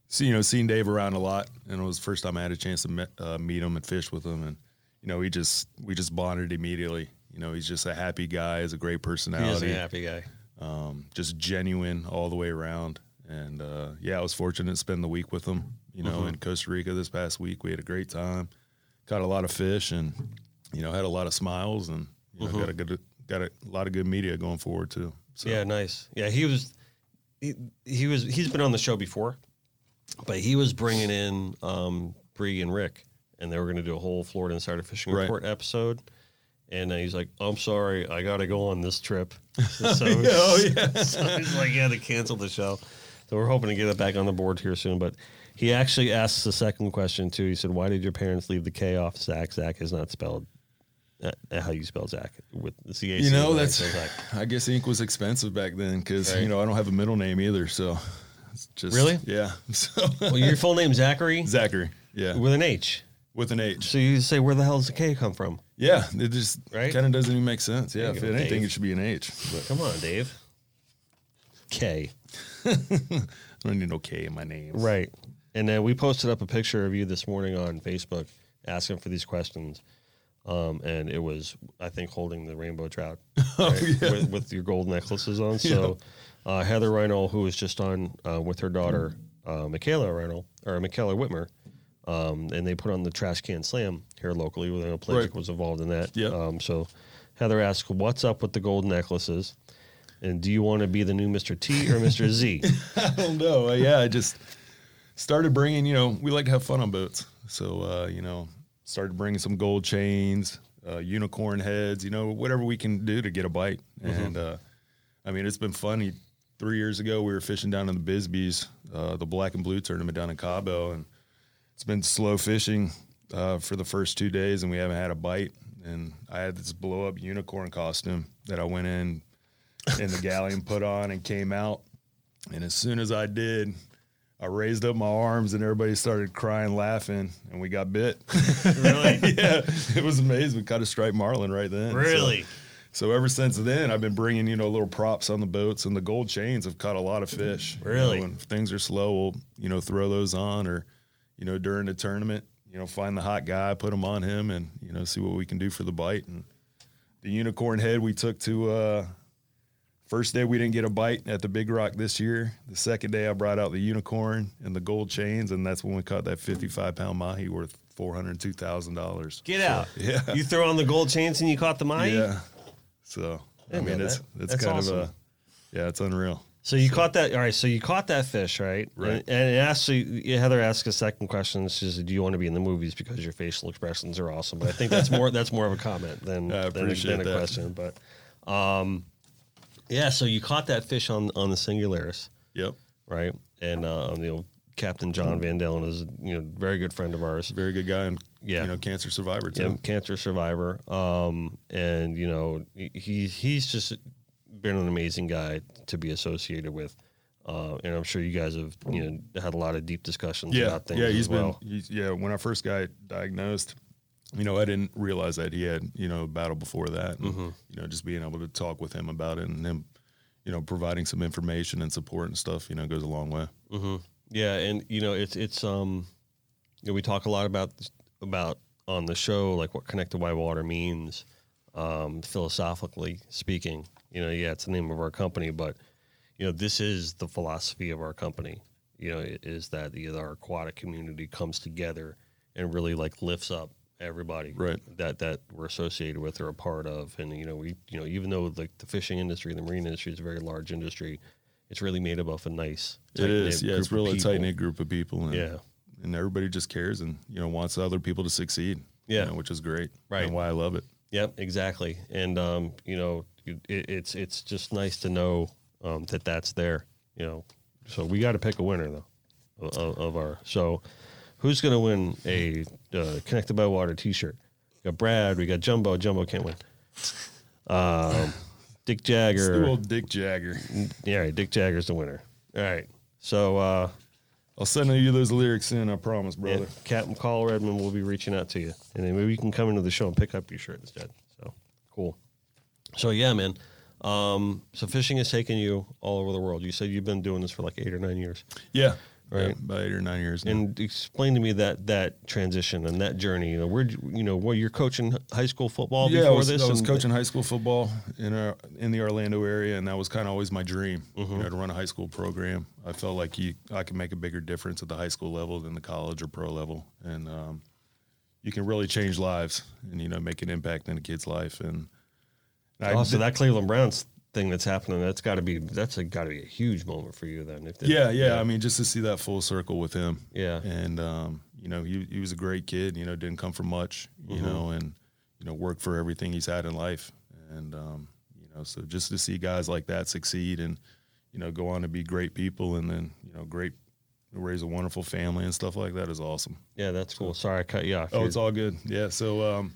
seen, you know, seen Dave around a lot, and it was the first time I had a chance to met, uh, meet him and fish with him. And you know, he just we just bonded immediately. You know, he's just a happy guy. He's a great He is personality. a happy guy. um, just genuine all the way around. And uh, yeah, I was fortunate to spend the week with them. You know, in Costa Rica this past week, we had a great time. Caught a lot of fish, and you know, had a lot of smiles, and you know, got a good, got a lot of good media going forward too. So Yeah, nice. Yeah, he was. He, he was. He's been on the show before, but he was bringing in um, Bree and Rick, and they were going to do a whole Florida Insider Fishing Right. Report episode. And uh, he's like, "I'm sorry, I got to go on this trip." So, oh yeah, so he's like, "Yeah, they canceled the show." So we're hoping to get it back on the board here soon. But he actually asks the second question too. He said, "Why did your parents leave the K off Zach? Zach is not spelled." Uh, how you spell Zach with the C A C? you know that's. Zach. I guess ink was expensive back then because Right. you know I don't have a middle name either. So it's just Really? yeah. So Well, your full name Zachary Zachary, yeah, with an H. with an H. So you say, where the hell does the K come from? Yeah, it just Right? kind of doesn't even make sense. Yeah, if anything, Dave. it should be an H. But Come on, Dave. K. I don't need no K in my name. Right. And then we posted up a picture of you this morning on Facebook asking for these questions. Um, and it was, I think, holding the rainbow trout right, with, with your gold necklaces on. So uh, Heather Reynolds, who was just on uh, with her daughter, uh, Michaela Reynolds, or Michaela Whitmer, um, and they put on the Trash Can Slam here locally. Know Pelagic Right. was involved in that. Yeah. Um, so Heather asked, "What's up with the gold necklaces? And do you want to be the new Mr. T or Mr. Z? I don't know. Uh, yeah, I just started bringing. You know, we like to have fun on boats, so uh, you know, started bringing some gold chains, uh, unicorn heads. You know, whatever we can do to get a bite. And uh, I mean, it's been funny. Three years ago, we were fishing down in the Bisbees, uh, the Black and Blue tournament down in Cabo, and it's been slow fishing uh, for the first two days, and we haven't had a bite. And I had this blow up unicorn costume that I went in in the galleon put on and came out. And as soon as I did, I raised up my arms and everybody started crying, laughing, and we got bit. really? yeah, it was amazing. We caught a striped marlin right then. Really? So, ever since then, I've been bringing you know little props on the boats, and the gold chains have caught a lot of fish. You know, Really? when things are slow, we'll you know throw those on, or you know during the tournament, you know find the hot guy, put them on him, and you know see what we can do for the bite. And the unicorn head we took to uh, first day we didn't get a bite at the Big Rock this year. The second day I brought out the unicorn and the gold chains, and that's when we caught that fifty-five pound mahi worth four hundred two thousand dollars. Get out. yeah. You throw on the gold chains and you caught the mahi? Yeah. So I Didn't mean, it's that. it's That's kind awesome. of a yeah, it's unreal. So you caught that. All right. So you caught that fish, right? Right. And, and actually, Heather asked a second question. She said, "Do you want to be in the movies because your facial expressions are awesome?" But I think that's more that's more of a comment than I than, a- than a that. question. But um, yeah. So you caught that fish on on the Singularis, Yep. right? And uh, you know, Captain John Van Dalen is you know very good friend of ours. Very good guy and Yeah. you know, cancer survivor too. Yeah, cancer survivor. Um, and you know, he he's just been an amazing guy to be associated with. Uh, and I'm sure you guys have you know had a lot of deep discussions Yeah. about things. Yeah, as he's well. been he's, yeah, when I first got diagnosed, you know, I didn't realize that he had, you know, a battle before that. And, Mm-hmm. You know, just being able to talk with him about it and him, you know, providing some information and support and stuff, you know, goes a long way. Yeah, and you know it's it's um, you know we talk a lot about about on the show like what connected by water means, um, philosophically speaking. You know, yeah, it's the name of our company, but you know this is the philosophy of our company. You know, is that know, our aquatic community comes together and really like lifts up everybody Right. that that we're associated with or a part of and you know we you know even though like the fishing industry the marine industry is a very large industry it's really made up of a nice It is. Yeah, it's really a tight knit group of people. And, yeah and everybody just cares and you know wants other people to succeed. you Yeah. know, which is great. Right. And why I love it. Yep, exactly. And um, you know, it, it's it's just nice to know um, that that's there. You know, so we got to pick a winner though of, of our. So, who's going to win a uh, Connected by Water T-shirt? We got Brad. We got Jumbo. Jumbo can't win. Um, Dick It's the Jagger. old Dick Jagger. Yeah, all right, Dick Jagger's the winner. All right. So, uh, I'll send you those lyrics in. I promise, yeah, brother. Captain Carl Redmond will be reaching out to you, and then maybe you can come into the show and pick up your shirt instead. So cool. So yeah, man. Um, so fishing has taken you all over the world. You said you've been doing this for like eight or nine years, Yeah. Right. About eight or nine years. Now. and explain to me that that transition and that journey. You know, where you know, where you're coaching high school football yeah, I before was, this. I was coaching high school football in our, in the Orlando area, and that was kind of always my dream. Mm-hmm. You know, to run a high school program. I felt like you, I could make a bigger difference at the high school level than the college or pro level, and um, you can really change lives and you know make an impact in a kid's life. And I Oh, so that Cleveland Browns thing that's happening, that's got to be that's got to be a huge moment for you then. If it- yeah, yeah, I mean, just to see that full circle with him. Yeah. And um, you know, he he was a great kid. You know, didn't come from much. You Mm-hmm. know, and you know, worked for everything he's had in life. And um, you know, so just to see guys like that succeed and you know go on to be great people, and then you know, great raise a wonderful family and stuff like that is awesome. yeah, that's cool. Sorry, I cut you off. Oh, You're- it's all good. Yeah. So, um,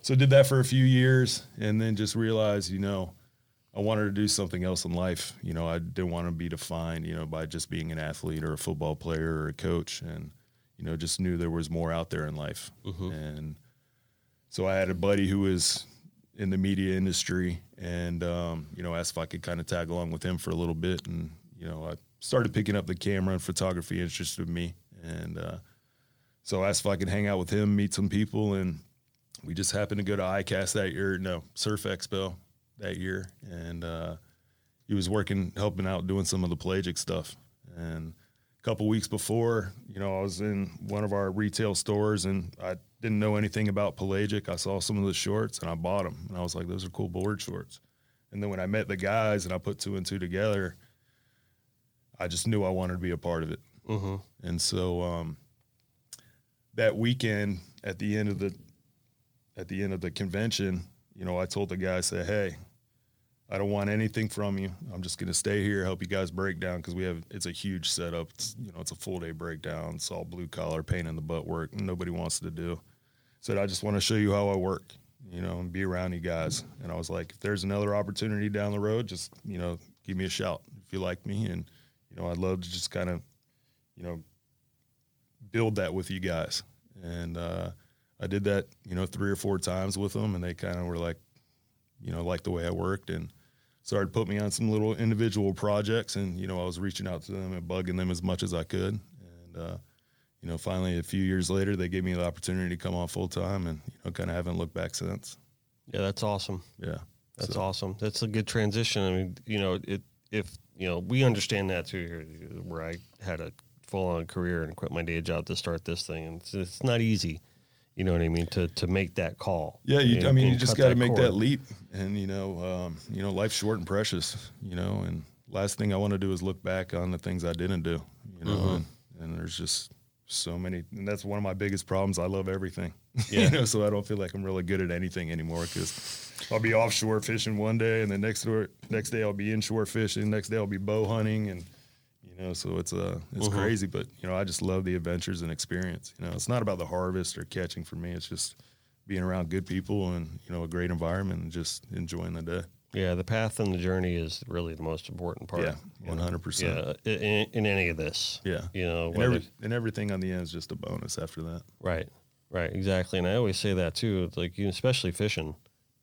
so did that for a few years, and then just realized, you know, I wanted to do something else in life. You know, I didn't want to be defined, you know, by just being an athlete or a football player or a coach, and you know, just knew there was more out there in life. And so I had a buddy who was in the media industry, and um, you know, asked if I could kind of tag along with him for a little bit, and you know, I started picking up the camera and photography interested me, and uh, so I asked if I could hang out with him, meet some people, and we just happened to go to ICAST that year, no, Surf Expo that year, and uh, he was working, helping out, doing some of the pelagic stuff. And a couple weeks before, you know, I was in one of our retail stores, and I didn't know anything about pelagic. I saw some of the shorts, and I bought them, and I was like, "Those are cool board shorts." And then when I met the guys, and I put two and two together, I just knew I wanted to be a part of it. Mhm. And so um, that weekend at the end of the at the end of the convention, you know, I told the guy, I said, "Hey, I don't want anything from you. I'm just going to stay here, help you guys break down because we have it's a huge setup. It's, you know, it's a full day breakdown. It's all blue collar, pain in the butt work. Nobody wants to do. Said I just want to show you how I work, you know, and be around you guys. And I was like, if there's another opportunity down the road, just you know, give me a shout if you like me, and you know, I'd love to just kind of, you know, build that with you guys. And uh, I did that, you know, three or four times with them, and they kind of were like, you know, liked the way I worked and started putting me on some little individual projects. And you know, I was reaching out to them and bugging them as much as I could. And uh, you know, finally, a few years later, they gave me the opportunity to come on full time, and you know, kind of haven't looked back since. Yeah, that's awesome. Yeah, That's So- awesome. That's a good transition. I mean, you know, it if you know we understand that too here, where I had a full on career and quit my day job to start this thing, and it's, it's not easy. You know what I mean to to make that call. Yeah, you, I mean, you just got to make cord. that leap, and you know, um, you know, life's short and precious, you know. And last thing I want to do is look back on the things I didn't do, you know. Mm-hmm. And, and there's just so many, and that's one of my biggest problems. I love everything, Yeah. you know. So I don't feel like I'm really good at anything anymore because I'll be offshore fishing one day, and then next door, next day I'll be inshore fishing, next day I'll be bow hunting, and you know, so it's uh, it's Mm-hmm. crazy, but you know, I just love the adventures and experience. You know, it's not about the harvest or catching for me. It's just being around good people and you know a great environment and just enjoying the day. Yeah, the path and the journey is really the most important part. Yeah, you know? 100%. Yeah, in, in any of this. Yeah, You know, and, every, and everything on the end is just a bonus after that. Right, right, exactly. And I always say that too. It's like you, especially fishing.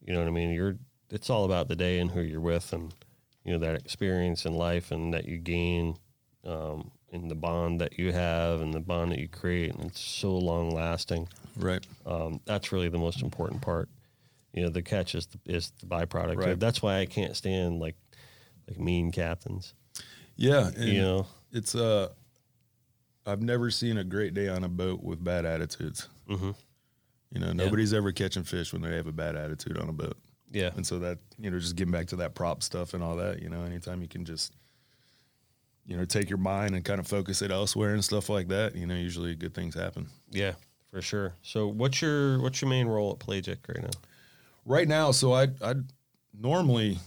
You know what I mean? You're. It's all about the day and who you're with, and you know that experience in life and that you gain, um, in the bond that you have and the bond that you create, and it's so long lasting. Right. Um, that's really the most important part. You know, the catch is the, is the byproduct. Right. That's why I can't stand like like mean captains. Yeah. And You know, it's uh, I've never seen a great day on a boat with bad attitudes. hmm You know, nobody's ever catching fish when they have a bad attitude on a boat. yeah, And so that, you know, just getting back to that prop stuff and all that, you know, anytime you can just, you know, take your mind and kind of focus it elsewhere and stuff like that, you know, usually good things happen. yeah, for sure. So, what's your what's your main role at Pelagic right now? Right now, so I I normally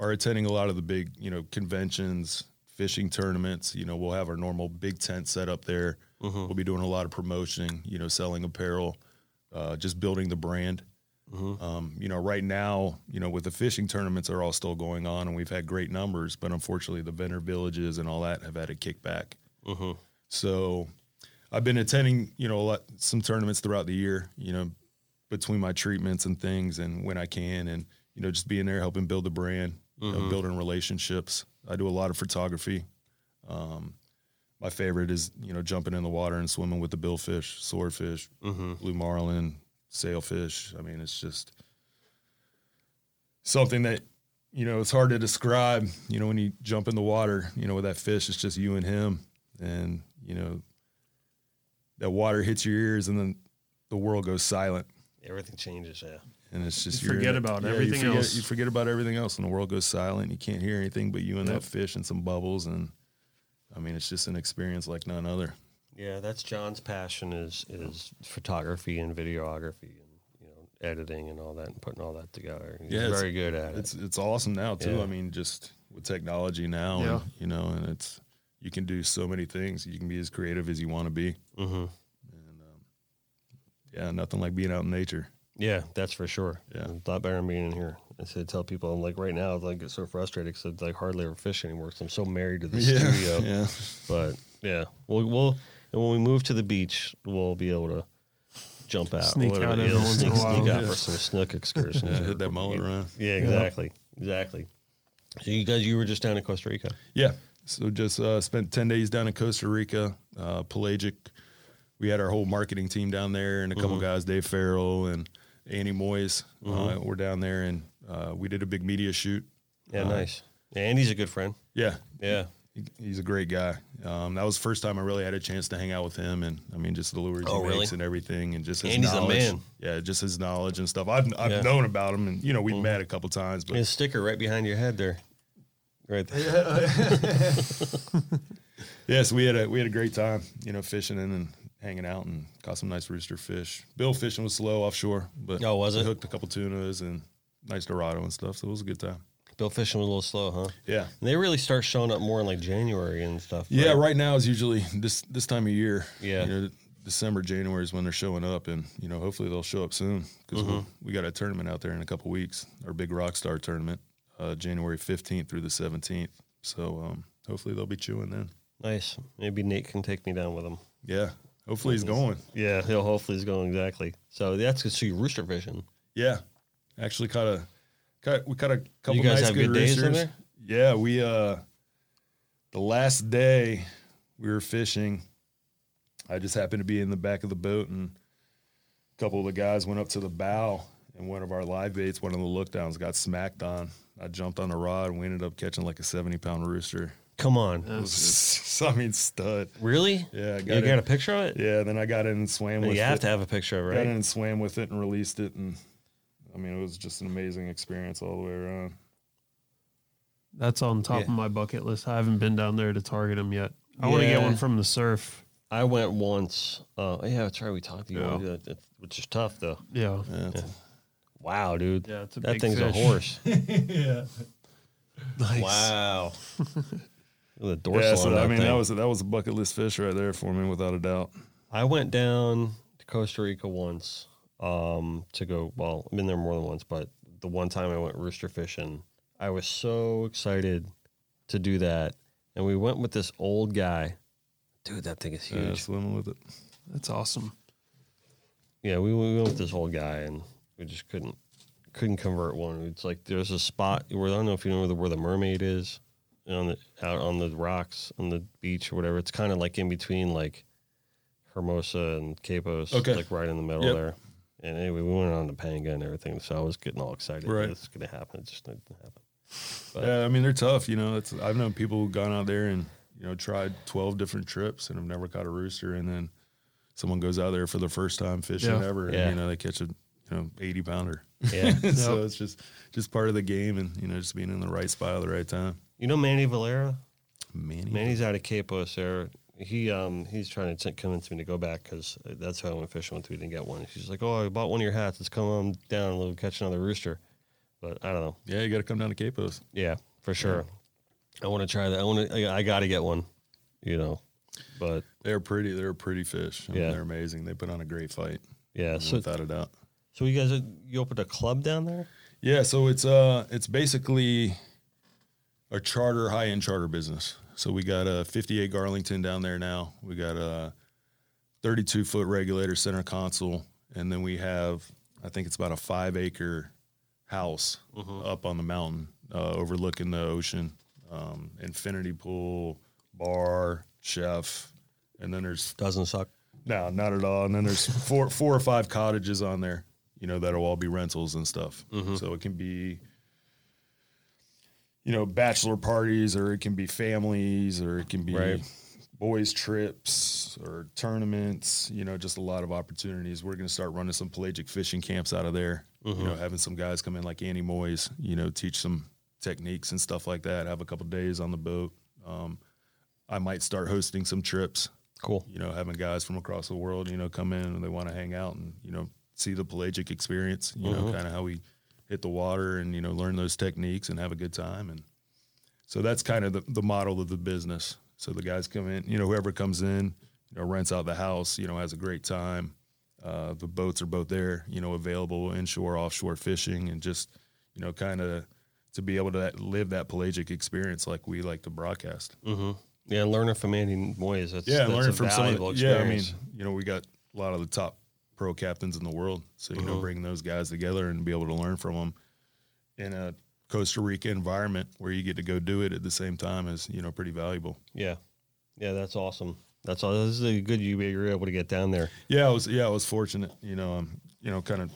are attending a lot of the big, you know, conventions, fishing tournaments. You know, we'll have our normal big tent set up there. We'll be doing a lot of promotion, you know, selling apparel, uh, just building the brand. Um, you know, right now, you know, with the fishing tournaments are all still going on, and we've had great numbers, but unfortunately, the vendor villages and all that have had a kickback. So, I've been attending, you know, a lot, some tournaments throughout the year. You know, between my treatments and things, and when I can, and you know, just being there helping build the brand, you know, building relationships. I do a lot of photography. Um, my favorite is you know jumping in the water and swimming with the billfish, swordfish, blue marlin, sailfish. I mean, it's just something that you know it's hard to describe. You know, when you jump in the water, you know, with that fish, it's just you and him, and you know that water hits your ears, and then the world goes silent, Everything changes. Yeah, and it's just You forget about you everything forget, else. You forget about everything else, and the world goes silent. You can't hear anything but you and Yep. that fish and some bubbles, and I mean, it's just an experience like none other. Yeah. That's John's passion is is photography and videography and you know editing and all that and putting all that together. He's Yeah, very good at it. It's it's awesome now too. Yeah. I mean, just with technology now, Yeah. and, you know, and it's you can do so many things. You can be as creative as you want to be. hmm And um, yeah, nothing like being out in nature. Yeah, that's for sure. Yeah. It's a lot better than being in here. I said, tell people, I'm like, right now, I get so frustrated because I like hardly ever fish anymore because I'm so married to the studio. yeah. But yeah, we'll, we'll, and when we move to the beach, we'll be able to jump out. Sneak Whatever, out every once in sneak, a while. sneak out Yeah. for some snook excursions. Yeah, hit that mullet run. Yeah, exactly. Exactly. So you guys, you were just down in Costa Rica. Yeah. So just uh, spent 10 days down in Costa Rica, uh, Pelagic. We had our whole marketing team down there and a couple guys, Dave Farrell and Andy Moyes. Uh, we're down there and uh, we did a big media shoot. Yeah, Uh, nice. Yeah, Andy's a good friend. Yeah. Yeah. He- He's a great guy. Um, that was the first time I really had a chance to hang out with him, and I mean, just the lures Oh, he really? makes and everything, and just his Andy's the knowledge. man. Yeah, just his knowledge and stuff. I've I've Yeah. Mm-hmm. known about him, and you know we've met a couple times, but His sticker right behind your head there. Right there. yes, we had a we had a great time. You know, fishing in and hanging out, and caught some nice rooster fish. Bill fishing was slow offshore, but Oh, was it? hooked a couple tunas and nice dorado and stuff. So it was a good time. Bill fishing was a little slow, huh? Yeah. And they really start showing up more in like January and stuff. Yeah, right now is usually this this time of year. Yeah. you know, December, January is when they're showing up, and you know, hopefully they'll show up soon because Mm-hmm. we got a tournament out there in a couple weeks, our big rock star tournament, uh, January fifteenth through the seventeenth. So um, hopefully they'll be chewing then. Nice. Maybe Nate can take me down with him. Yeah, hopefully he's going. Yeah, he'll hopefully he's going exactly. So that's. So you rooster fishing. Yeah, actually caught a caught we caught a couple You guys nice have good good days in there? Yeah, we uh the last day we were fishing, I just happened to be in the back of the boat and a couple of the guys went up to the bow and one of our live baits, one of the lookdowns got smacked on. I jumped on the rod and we ended up catching like a 70 pound rooster. Come on. It was, I mean, stud. Really? Yeah, I You got got a picture of it? Yeah, then I got in and swam with You have it. to have a picture of it, Got in and swam with it and released it. And I mean, it was just an amazing experience all the way around. That's on top Yeah. of my bucket list. I haven't been down there to target them yet. I want to get one from the surf. I went once. Uh, yeah, that's right. We talked to you, Yeah. Yeah, that- which is tough though. Yeah. Yeah, it's- Wow, dude. Yeah, it's a that big thing's a fish. horse. yeah. Nice. wow. the Yeah, dorsal so on I mean thing. that was that was a bucket list fish right there for me, without a doubt. I went down to Costa Rica once um, to go. Well, I've been there more than once, but the one time I went rooster fishing, I was so excited to do that, and we went with this old guy. Dude, that thing is Yeah, huge. swimming with it. That's awesome. Yeah, we, we went with this old guy, and we just couldn't couldn't convert one. It's like there's a spot where I don't know if you know where the, where the mermaid is. on the out on the rocks on the beach or whatever. It's kind of like in between like Hermosa and Quepos, Okay. like right in the middle Yep. there. And anyway, we went on the Panga and everything, so I was getting all excited. Right. This is gonna happen. It just didn't happen. But- Yeah, I mean they're tough. You know, it's I've known people who've gone out there and you know tried twelve different trips and have never caught a rooster, and then someone goes out there for the first time fishing Yeah. ever, Yeah. and you know they catch a you know eighty pounder. Yeah. so Yep. it's just just part of the game, and you know just being in the right spot at the right time. You know Manny Valera? Manny, Manny's out of Quepos there. He um he's trying to convince me to go back because that's how I went fishing once we didn't get one. He's like, "Oh, I bought one of your hats. Let's come on down and we'll catch another rooster." But I don't know. yeah, you got to come down to Quepos. Yeah, for sure. I want to try that. I want to. I, I got to get one. You know, but They're pretty. They're a pretty fish. I mean, Yeah. they're amazing. They put on a great fight, yeah. So without a doubt. so you guys uh, you opened a club down there? Yeah, so it's uh it's basically a charter high end charter business. So we got a 58 Garlington down there now. We got a 32 foot regulator center console, and then we have I think it's about a five acre house up on the mountain uh, overlooking the ocean. Um, infinity pool, bar, chef, and then there's Doesn't suck. no, not at all. And then there's four four or five cottages on there, you know, that'll all be rentals and stuff. So it can be, you know, bachelor parties, or it can be families, or it can be Right. boys trips or tournaments. You know, just a lot of opportunities. We're going to start running some pelagic fishing camps out of there. You know, having some guys come in like Andy Moyes, you know, teach some techniques and stuff like that. Have a couple days on the boat. Um, I might start hosting some trips Cool. you know, having guys from across the world, you know, come in and they want to hang out and, you know, see the pelagic experience, you know, kind of how we hit the water and, you know, learn those techniques and have a good time. And so that's kind of the, the model of the business. So the guys come in, you know, whoever comes in, you know, rents out the house, you know, has a great time. Uh, the boats are both there, you know, available inshore, offshore fishing and just, you know, kind of to be able to live that pelagic experience like we like to broadcast. Mm-hmm. Yeah, learning from Andy Moyes. That's Yeah, that's learning a from some of the, yeah. I mean, experience. you know, we got a lot of the top pro captains in the world, so you know, Mm-hmm. bringing those guys together and be able to learn from them in a Costa Rica environment where you get to go do it at the same time is you know pretty valuable. yeah, yeah, that's awesome. That's all. This is a good you you were able to get down there. Yeah, I was yeah I was fortunate. You know, um, you know, kind of.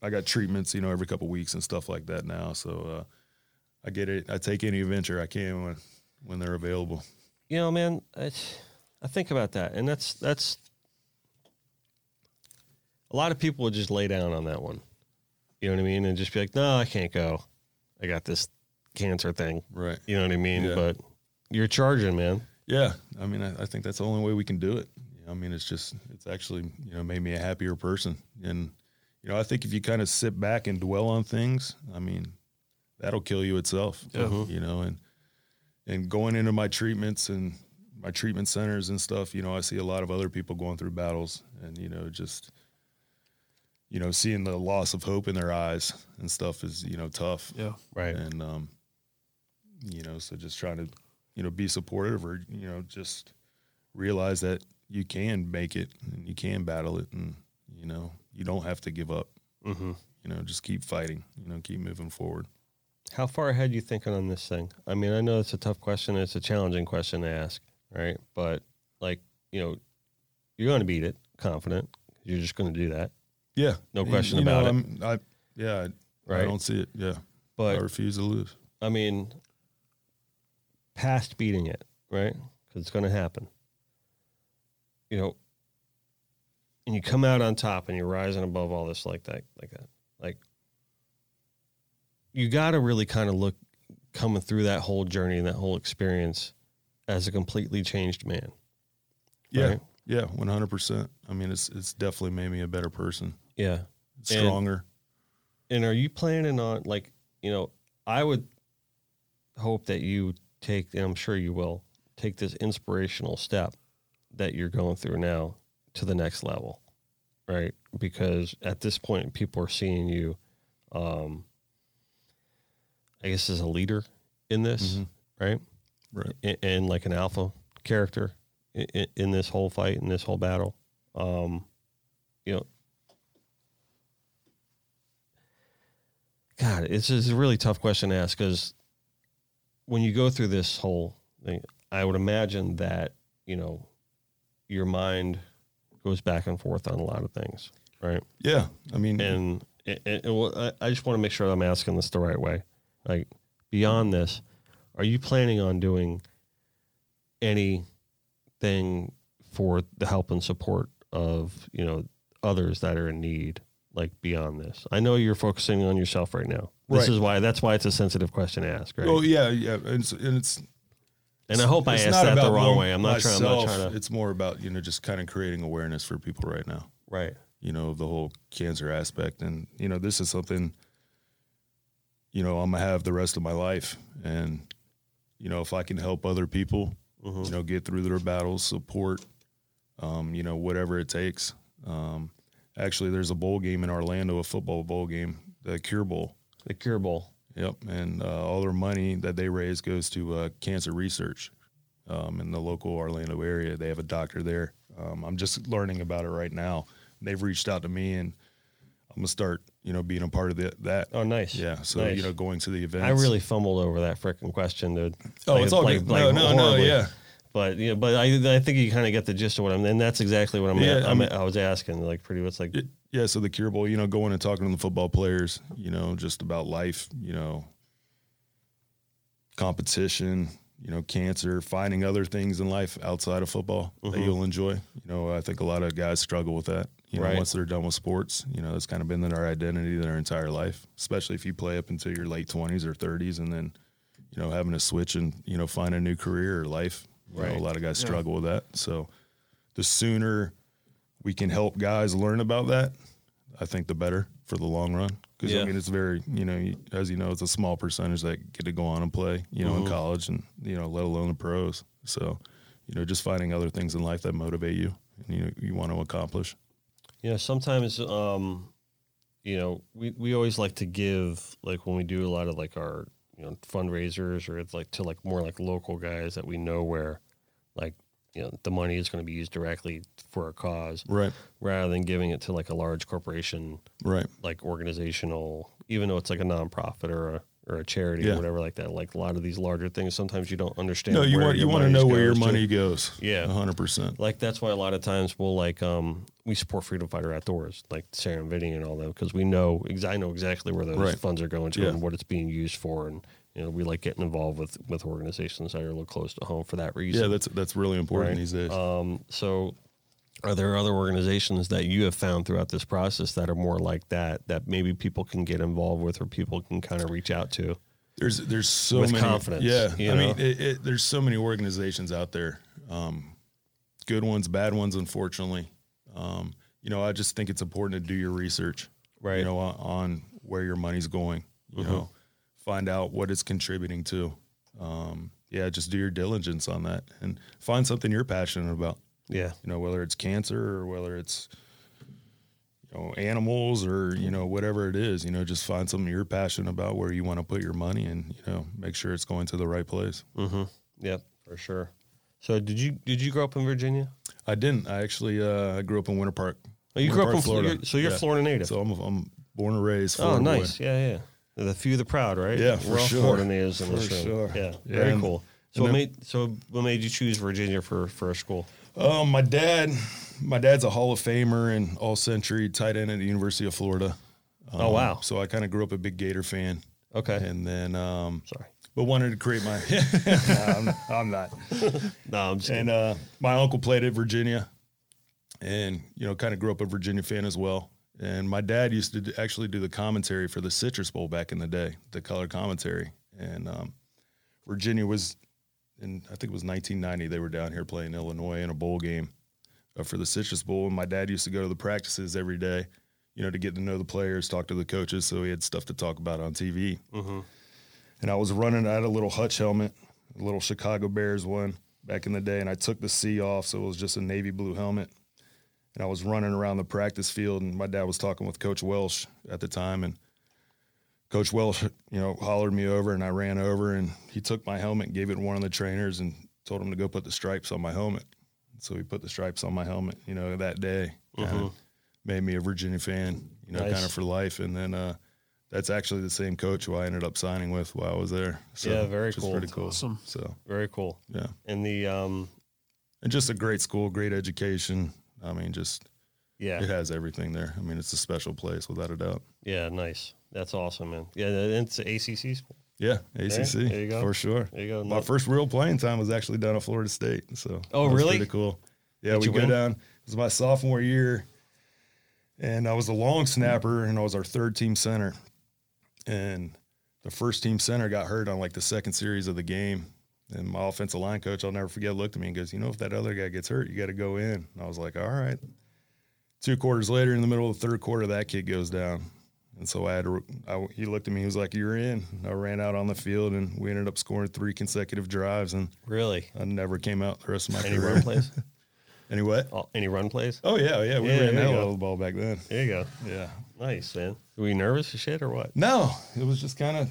I got treatments, you know, every couple weeks and stuff like that now. So uh, I get it. I take any adventure I can when when they're available. You know, man, I, I think about that, and that's that's a lot of people would just lay down on that one. You know what I mean, and just be like, "No, I can't go. I got this cancer thing." Right. You know what I mean? Yeah. But you're charging, man. Yeah, I mean, I, I think that's the only way we can do it. You know, I mean, it's just, it's actually, you know, made me a happier person. And, you know, I think if you kind of sit back and dwell on things, I mean, that'll kill you itself. Yeah. Uh-huh. You know, and and going into my treatments and my treatment centers and stuff, you know, I see a lot of other people going through battles, and you know, just, you know, seeing the loss of hope in their eyes and stuff is, you know, tough Yeah. Right. and um, you know, so just trying to, you know, be supportive or you know, just realize that you can make it and you can battle it, and you know, you don't have to give up. Mm-hmm. You know, just keep fighting. You know, keep moving forward. How far ahead you thinking on this thing? I mean, I know it's a tough question. It's a challenging question to ask, right? But like, you know, you're going to beat it, confident. You're just going to do that, Yeah, No question you about know, it. I'm, I yeah, I, I don't see it. Yeah, but I refuse to lose. I mean, past beating it, right? Because it's going to happen. You know, and you come out on top and you're rising above all this like that, like that. Like, you got to really kind of look coming through that whole journey and that whole experience as a completely changed man. Yeah, right? yeah, one hundred percent. I mean, it's it's definitely made me a better person, Yeah. stronger. And are you planning on like, you know, I would hope that you take and I'm sure you will take this inspirational step that you're going through now to the next level. Right? Because at this point people are seeing you um I guess as a leader in this, Mhm. right? right. and, and like an alpha character in, in this whole fight in this whole battle. Um, you know, God, it's just a really tough question to ask because when you go through this whole thing, I would imagine that you know your mind goes back and forth on a lot of things, right? Yeah, I mean, And will- I, I just want to make sure I'm asking this the right way. Like beyond this, are you planning on doing anything for the help and support of you know others that are in need? Like beyond this, I know you're focusing on yourself right now. This Right. is why that's why it's a sensitive question to ask, right? oh yeah, yeah, and it's, and it's and I hope I asked that the wrong way. I'm not trying. I'm not trying to. It's more about you know just kind of creating awareness for people right now. Right. you know the whole cancer aspect and you know this is something you know i'm gonna have the rest of my life and you know if i can help other people Mm-hmm. you know get through their battles support um, you know whatever it takes um, actually there's a bowl game in orlando a football bowl game the cure bowl The Cure Bowl. Yep, and uh, all their money that they raise goes to uh, cancer research um, in the local Orlando area. They have a doctor there. Um, I'm just learning about it right now. They've reached out to me, and I'm gonna start, you know, being a part of the, that. Oh, nice. Yeah, so Nice. you know, going to the event. I really fumbled over that freaking question, dude. Oh, Like- it's all like- good. like no, no, no, horribly. yeah. But know, but I I think you kind of get the gist of what I'm, and that's exactly what I'm. Yeah, I I'm mean- I was asking, like, pretty much like, yeah, so the Cure Bowl, you know, going and talking to the football players, you know, just about life, you know, competition, you know, cancer, finding other things in life outside of football Mm-hmm. that you'll enjoy. You know, I think a lot of guys struggle with that. You know, Right. once they're done with sports, you know, it's kind of been their identity their entire life, especially if you play up until your late 20s or 30s and then, you know, having to switch and, you know, find a new career or life. You know, Right. a lot of guys struggle with that. So the sooner we can help guys learn about that, I think the better for the long run. Because Yeah. I mean, it's very, you know, as you know, it's a small percentage that get to go on and play, you know, Mm-hmm. in college and you know, let alone the pros. So, you know, just finding other things in life that motivate you and you know, you want to accomplish. you know, sometimes, um, you know, we we always like to give, like, when we do a lot of like our, you know, fundraisers or it's like to like more like local guys that we know where, like, you know, the money is going to be used directly for a cause Right. rather than giving it to like a large corporation Right. like organizational, even though it's like a nonprofit or a or a charity or whatever like that. Like a lot of these larger things, sometimes you don't understand. No, you want you want to know where your goes to. money goes. Yeah. hundred percent. Like that's why a lot of times we'll like um we support Freedom Fighter Outdoors, like Sarah and Vinny and all them, because we know I know exactly where those Right. funds are going to Yeah. and what it's being used for, and you know we like getting involved with with organizations that are a little close to home for that reason. Yeah, that's that's really important Right. these days. Um, so, are there other organizations that you have found throughout this process that are more like that that maybe people can get involved with or people can kind of reach out to? There's there's so With many confidence, Yeah, you I mean, it, it, there's so many organizations out there, um, good ones, bad ones, unfortunately. Um, you know, I just think it's important to do your research, Right. Mm-hmm. You know, on, on where your money's going. You know, find out what it's contributing to. Um, yeah, just do your diligence on that and find something you're passionate about. Yeah, You know, whether it's cancer or whether it's you know animals or you know whatever it is. You know, just find something you're passionate about where you want to put your money and you know make sure it's going to the right place. mm-hmm. yep, for sure. So, did you did you grow up in Virginia? I didn't. I actually uh, I grew up in Winter Park. Oh, you Winter grew up in Florida, so you're Yeah. Florida native. So I'm I'm born and raised. oh, Florida boy. nice. Yeah, yeah. The few, the proud, right? Yeah, for We're all sure. Florida natives in this For room. sure. Yeah, Yeah, very and- cool. So, what made so what made you choose Virginia for for a school? Um, my dad, my dad's a Hall of Famer and All Century tight end at the University of Florida. Um, Oh, wow. So I kind of grew up a big Gator fan, Okay, and then um, sorry. But wanted to create my. no, I'm not. I'm not. No, I'm just And uh, my uncle played at Virginia, and you know, kind of grew up a Virginia fan as well. And my dad used to actually do the commentary for the Citrus Bowl back in the day, the color commentary. And um, Virginia was, in I think it was 1990, they were down here playing Illinois in a bowl game uh, for the Citrus Bowl. And my dad used to go to the practices every day, you know, to get to know the players, talk to the coaches, so he had stuff to talk about on TV. And I was running, I had a little Hutch helmet, a little Chicago Bears one back in the day, and I took the C off, so it was just a navy blue helmet. And I was running around the practice field, and my dad was talking with Coach Welsh at the time, and Coach Welsh, you know, hollered me over, and I ran over, and he took my helmet, and gave it to one of the trainers, and told him to go put the stripes on my helmet. So he put the stripes on my helmet, you know, that day. Kinda Made me a Virginia fan, you know, Nice. kind of for life. And then uh, that's actually the same coach who I ended up signing with while I was there. So, Yeah, very cool. Pretty cool. awesome. So Very cool. yeah, And the um, and just a great school, great education. I mean, just yeah, it has everything there. I mean, it's a special place without a doubt. yeah, nice. That's awesome, man. Yeah, and it's an ACC school. Yeah, ACC there you go. for sure. There you go. My first real playing time was actually down at Florida State. So Oh, that was really? Pretty cool. Yeah, Did we you go win? down. It was my sophomore year, and I was a long snapper, and I was our third team center. And the first team center got hurt on like the second series of the game. And my offensive line coach, I'll never forget, looked at me and goes, "You know, if that other guy gets hurt, you got to go in." And I was like, "All right." Two quarters later, in the middle of the third quarter, that kid goes down. And so I had to, I, he looked at me, he was like, You're in. I ran out on the field and we ended up scoring three consecutive drives and Really? I never came out the rest of my Any career. run plays? Any what? Oh, any run plays? Oh, yeah, yeah. We Yeah, ran there that you go. little ball back then. There you go. Yeah. Nice, man. Were you nervous or shit or what? No, it was just kind of,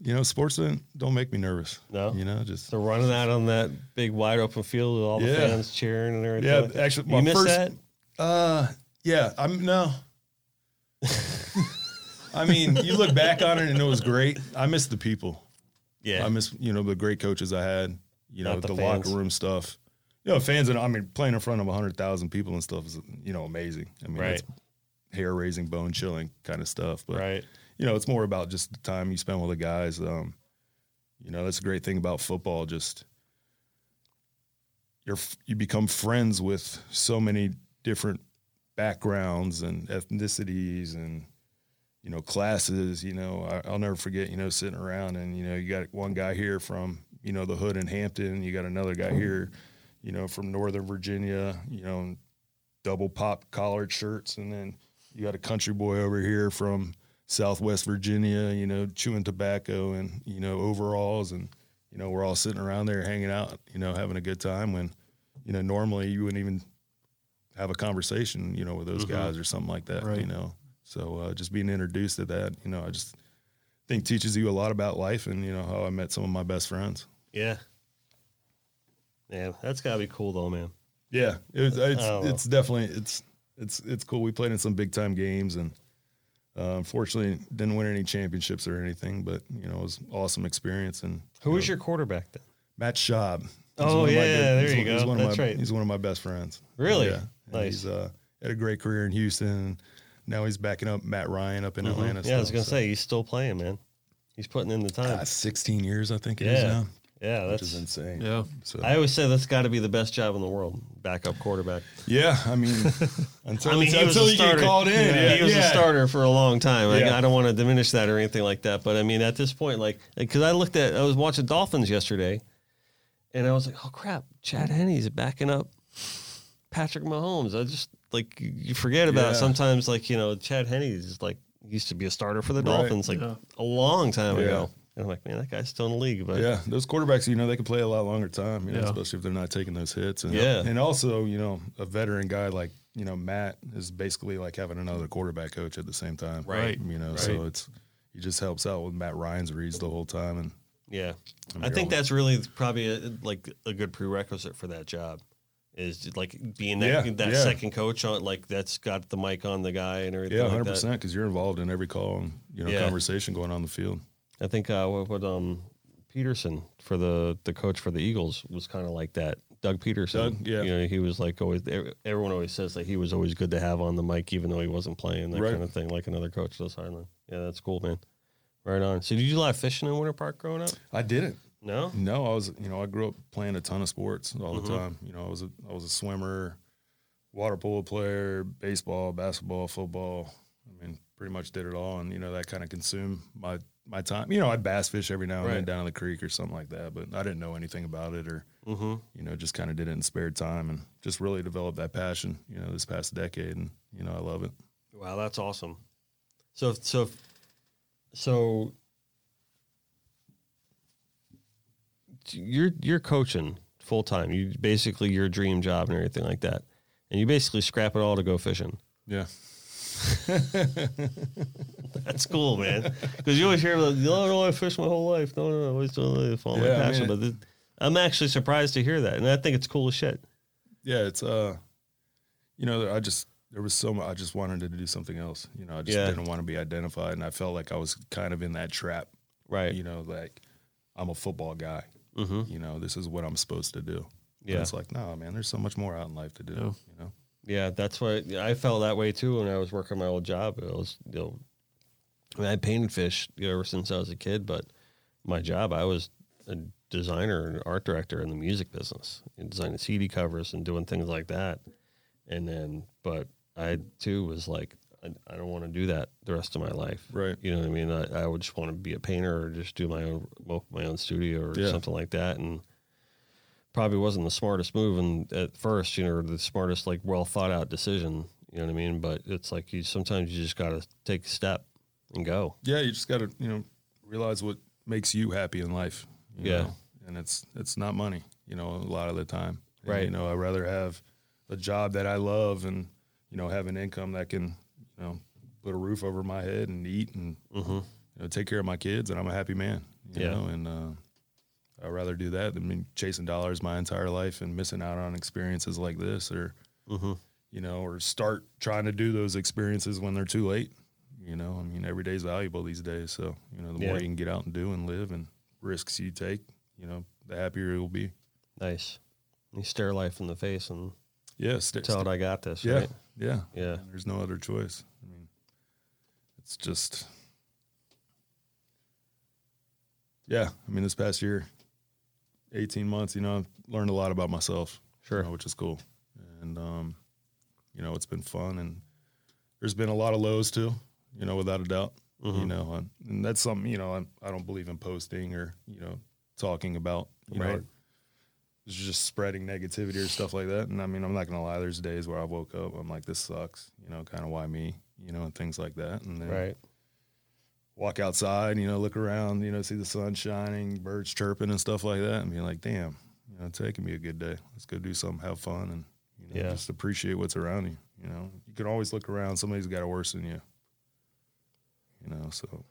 you know, sports don't, don't make me nervous. No? You know, just, So running out on that big wide open field with all the Yeah. fans cheering and everything. yeah, like that. actually, you my miss first, that? Uh, yeah, I'm no. I mean, you look back on it and it was great. I miss the people. Yeah, I miss you know the great coaches I had. You know Not the the, fans. locker room stuff. You know, fans and I mean playing in front of hundred thousand people and stuff is you know amazing. I mean, Right. it's hair raising, bone chilling kind of stuff. But right. you know, it's more about just the time you spend with the guys. Um, you know, that's a great thing about football. Just you're you become friends with so many different backgrounds and ethnicities and you know classes. You know, I, I'll never forget. You know, sitting around and you know you got one guy here from you know the hood in Hampton. You got another guy here, you know, from Northern Virginia. You know, double pop collared shirts, and then you got a country boy over here from Southwest Virginia, you know, chewing tobacco and, you know, overalls. And, you know, we're all sitting around there hanging out, you know, having a good time when, you know, normally you wouldn't even have a conversation, you know, with those guys or something like that, Right. you know. So uh, just being introduced to that, you know, I just think teaches you a lot about life and, you know, how I met some of my best friends. Yeah. Yeah, that's gotta be cool though, man. Yeah, it was, it's it's definitely it's it's it's cool. We played in some big time games, and uh, unfortunately didn't win any championships or anything. But you know, it was an awesome experience. And Who you was know, your quarterback then? Matt Schaub? He's Oh, of yeah, good- there you one- go. He's one of That's my right. he's one of my best friends. Really? Yeah. Nice. He's uh, had a great career in Houston. Now he's backing up Matt Ryan up in Atlanta. Mm-hmm. Yeah, I was gonna so- say he's still playing, man. He's putting in the time. Uh, 16 years, I think it is Yeah. now, yeah, which that's. is insane. Yeah. So I always say that's got to be the best job in the world, backup quarterback. yeah, I mean, until, I mean, he until you get called in, Yeah, yeah, he was yeah. a starter for a long time. Like, Yeah. I don't want to diminish that or anything like that, but I mean, at this point, like, because I looked at, I was watching Dolphins yesterday, and I was like, oh crap, Chad Henne's backing up Patrick Mahomes. I just like you- you forget about Yeah. sometimes, like you know, Chad Henne is like used to be a starter for the Right. Dolphins like Yeah. a long time Yeah. ago. And I'm like, man, that guy's still in the league. But Yeah, those quarterbacks, you know, they can play a lot longer time, you know, Yeah. especially if they're not taking those hits. And, Yeah. and also, you know, a veteran guy like, you know, Matt is basically like having another quarterback coach at the same time. Right. You know, Right. so it's, he just helps out with Matt Ryan's reads the whole time. And Yeah, I mean, I think you're that's really probably a, like a good prerequisite for that job, is like being that Yeah, that yeah. second coach on like that's got the mic on the guy and everything. yeah, 100% that. because you're involved in every call and, you know, Yeah. conversation going on the field. I think uh, what, what um Pederson for the the coach for the Eagles was kind of like that. Doug Pederson, Doug, yeah. you know, he was like always. Everyone always says that he was always good to have on the mic, even though he wasn't playing that Right. kind of thing, like another coach does. Highland. Yeah, that's cool, man. Right on. So, did you do a lot of fishing in Winter Park growing up? I didn't. No. No, I was, you know, I grew up playing a ton of sports all Mm-hmm. the time. You know, I was a, I was a swimmer, water polo player, baseball, basketball, football. I mean, pretty much did it all, and you know that kind of consumed my my time. You know, I'd bass fish every now and Right. then down in the creek or something like that, but I didn't know anything about it, or Mm-hmm. you know, just kind of did it in spare time, and just really developed that passion. You know, this past decade, and you know, I love it. Wow, that's awesome. So, so, so you're you're coaching full time. You basically your dream job and everything like that, and you basically scrap it all to go fishing. Yeah. That's cool, man. Because you always hear, like, "No, no, I fished my whole life. No, no, no, I always don't follow my Yeah, I passion." mean, but th- I'm actually surprised to hear that, and I think it's cool as shit. yeah, it's uh, you know, I just there was so much. I just wanted to do something else. You know, I just Yeah. didn't want to be identified, and I felt like I was kind of in that trap. Right. You know, like I'm a football guy. hmm You know, this is what I'm supposed to do. But Yeah. it's like, no, man. There's so much more out in life to do. Yeah. You know. Yeah, that's why I felt that way too when I was working my old job. It was, you know, I, mean, I painted fish you know, ever since I was a kid, but my job, I was a designer and art director in the music business, and designing CD covers and doing things like that. And then, but I too was like, I, I don't want to do that the rest of my life. Right. You know what I mean? I, I would just want to be a painter or just do my own my own studio or Yeah. something like that. And probably wasn't the smartest move and at first, you know, the smartest like well thought out decision. You know what I mean? But it's like you sometimes you just got to take a step and go. Yeah, you just got to you know realize what makes you happy in life. Yeah. know? and it's it's not money. You know, a lot of the time. And, Right. You know, I'd rather have a job that I love and you know have an income that can you know put a roof over my head and eat and Mm-hmm. you know take care of my kids, and I'm a happy man. You Yeah. know, and uh, I'd rather do that than be chasing dollars my entire life and missing out on experiences like this or Mm-hmm. you know, or start trying to do those experiences when they're too late. You know, I mean, every day's valuable these days. So, you know, the Yeah. more you can get out and do and live and risks you take, you know, the happier you'll be. Nice. You stare life in the face and Yeah. St- tell it I got this. yeah. Right? Yeah. Yeah. And there's no other choice. I mean, it's just, yeah. I mean, this past year, 18 months, you know, I've learned a lot about myself. Sure. you know, which is cool. And, um, you know, it's been fun. And there's been a lot of lows too, you know, without a doubt. You Mhm. know, and, and that's something, you know, I'm, I don't believe in posting or, you know, talking about, you Right. know, it's just spreading negativity or stuff like that. And I mean, I'm not going to lie, there's days where I woke up, I'm like, this sucks, you know, kind of why me, you know, and things like that. And then Right. Walk outside, you know, look around, you know, see the sun shining, birds chirping and stuff like that, and be like, damn, you know, today can be a good day. Let's go do something, have fun, and you know, Yeah. just appreciate what's around you. You know, you can always look around. Somebody's got it worse than you. You know, so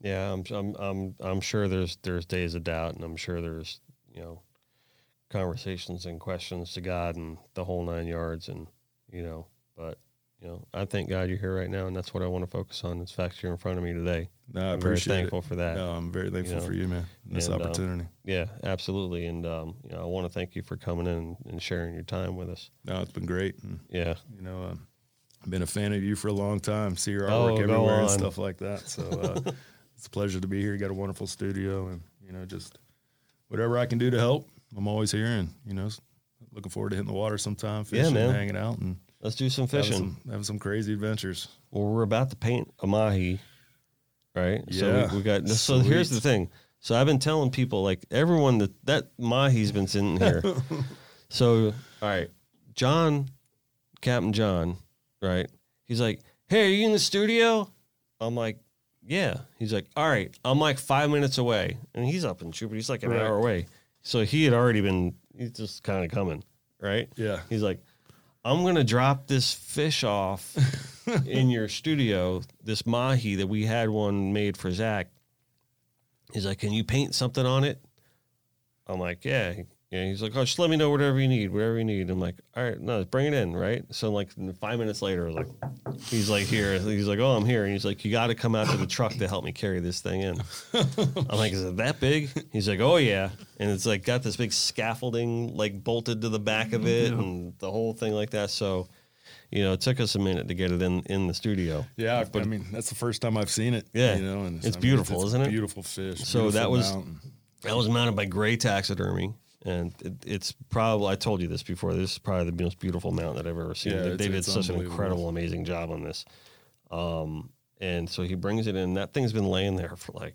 Yeah, I'm, I'm, I'm, I'm sure there's, there's days of doubt, and I'm sure there's, you know, conversations and questions to God and the whole nine yards, and you know, but you know, I thank God you're here right now, and that's what I want to focus on. Is fact you're in front of me today. no, I I'm very thankful it. for that. No, I'm very thankful know, for you, man. This and, um, opportunity. Yeah, absolutely, and um, you know, I want to thank you for coming in and, sharing your time with us. no, it's been great. And, Yeah, you know, um, I've been a fan of you for a long time. See your Oh, artwork go everywhere and stuff like that. So uh, it's a pleasure to be here. You got a wonderful studio, and you know, just whatever I can do to help, I'm always here. And you know, looking forward to hitting the water sometime, Yeah, fishing, man. hanging out, and let's do some having fishing. some, having some crazy adventures. Well, we're about to paint a mahi, right? So Yeah. we, we got. So here's the thing. So I've been telling people, like everyone that that mahi's been sitting here. so all right, John, Captain John, right? He's like, "Hey, are you in the studio?" I'm like, "Yeah." He's like, "All right, I'm like five minutes away," and he's up in Chupa. He's like an Right. hour away. So he had already been. He's just kind of coming, right? Yeah, He's like, I'm gonna drop this fish off in your studio, this mahi that we had one made for Zac. He's like, Can you paint something on it? I'm like, Yeah. Yeah, he's like, oh, just let me know whatever you need, whatever you need. I'm like, all right, no, bring it in, right? So like five minutes later, like, he's like here, he's like, oh, I'm here, and he's like, you got to come out to the truck to help me carry this thing in. I'm like, is it that big? He's like, oh yeah, and it's like got this big scaffolding like bolted to the back of it, and the whole thing like that. So, you know, it took us a minute to get it in in the studio. yeah. But I mean, that's the first time I've seen it. Yeah. you know, and It's I mean, beautiful, it's isn't it? Beautiful fish. So that was- mountain. That was mounted by Gray Taxidermy. And it, it's probably, I told you this before, this is probably the most beautiful mount that I've ever seen. Yeah, they they did such an incredible, amazing job on this. Um, and so he brings it in. That thing's been laying there for like,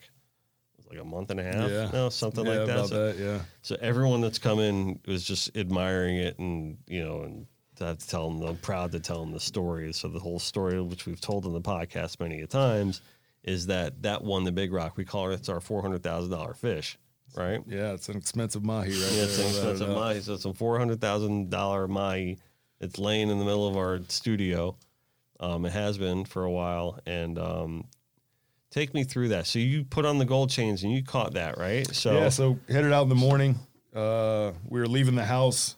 like a month and a half, Yeah. no, something yeah, like that. So, that, yeah. so everyone that's come in was just admiring it, and you know, and to tell them, I'm proud to tell them the story. So the whole story, which we've told in the podcast many a times, is that that won the big rock. We call it it's our four hundred thousand dollar fish, right? Yeah, it's an expensive mahi, right? Yeah, it's an a expensive mahi. So it's a four hundred thousand dollar mahi. It's laying in the middle of our studio. Um, it has been for a while, and um, take me through that. So you put on the gold chains and you caught that, right? So yeah, so headed out in the morning. Uh, we were leaving the house.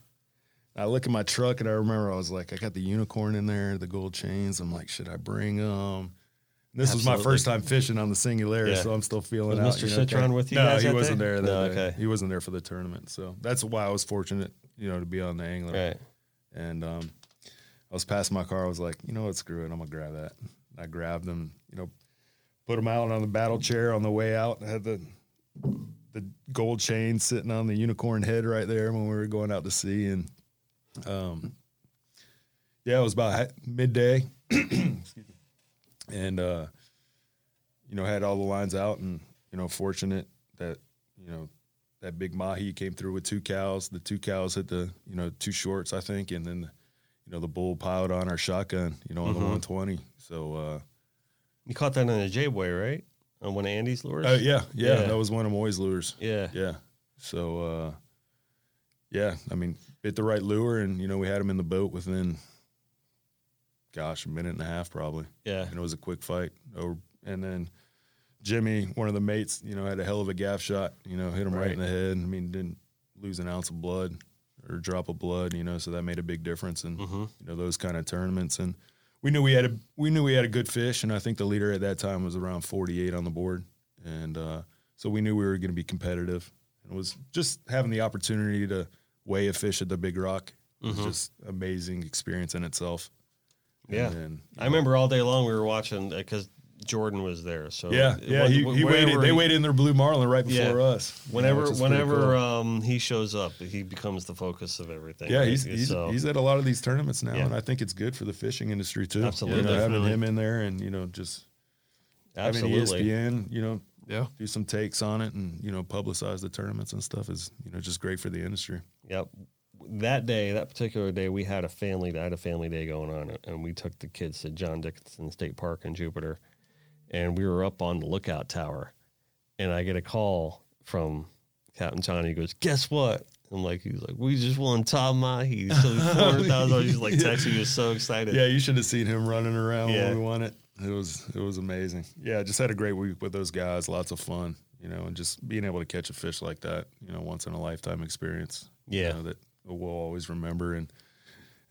I look at my truck and I remember I was like, I got the unicorn in there, the gold chains. I'm like, should I bring them? This was my first time fishing on the Singularity, Yeah. so I'm still feeling Was out. Mr. you know, Citron with you No, he wasn't there. No, day. okay. He wasn't there for the tournament, so that's why I was fortunate, you know, to be on the angler. Right. And um, I was passing my car. I was like, you know what, screw it. I'm gonna grab that. I grabbed them. You know, put them out on the battle chair on the way out. I had the the gold chain sitting on the unicorn head right there when we were going out to sea. And um, yeah, it was about midday. Excuse me. And uh, you know, had all the lines out, and you know, fortunate that you know that big mahi came through with two cows. The two cows hit the you know two shorts, I think, and then you know the bull piled on our shotgun, you know, on the 120. So uh, You caught that on a J boy, right? On one of Andy's lures. uh, yeah, yeah, Yeah. that was one of Moyes' lures. yeah. Yeah. So uh, yeah, I mean, bit the right lure, and you know we had him in the boat within, gosh, a minute and a half probably. Yeah. and it was a quick fight. Over, and then Jimmy, one of the mates, you know, had a hell of a gaff shot. You know, hit him right, Right. in the head. I mean, didn't lose an ounce of blood or a drop of blood. You know, so that made a big difference in Mm-hmm. you know those kind of tournaments. And we knew we had a we knew we had a good fish, and I think the leader at that time was around forty eight on the board, and uh, so we knew we were going to be competitive. And it was just having the opportunity to weigh a fish at the Big Rock was just amazing experience in itself. Yeah. Then, I remember all day long we were watching because Jordan was there. So Yeah, yeah. He, he waited. They he- waited in their blue marlin right before Yeah. us. you know, Whenever, which whenever cool. um, he shows up, he becomes the focus of everything. yeah, he's he's, So- he's at a lot of these tournaments now, Yeah. and I think it's good for the fishing industry too. Absolutely. you know, having him in there, and you know, just absolutely. having ESPN, you know, Yeah. do some takes on it, and you know, publicize the tournaments and stuff is you know just great for the industry. Yep. That day, that particular day, we had a family. I had a family day going on, and we took the kids to John Dickinson State Park in Jupiter, and we were up on the lookout tower, and I get a call from Captain Johnny. He goes, "Guess what?" I'm like, he's like, "We just won top mahi, so four. He's like texting, he was so excited. Yeah, you should have seen him running around Yeah. when we won it. It was it was amazing. Yeah, just had a great week with those guys. Lots of fun, you know, and just being able to catch a fish like that, you know, once in a lifetime experience. you Yeah. know, that we'll always remember. And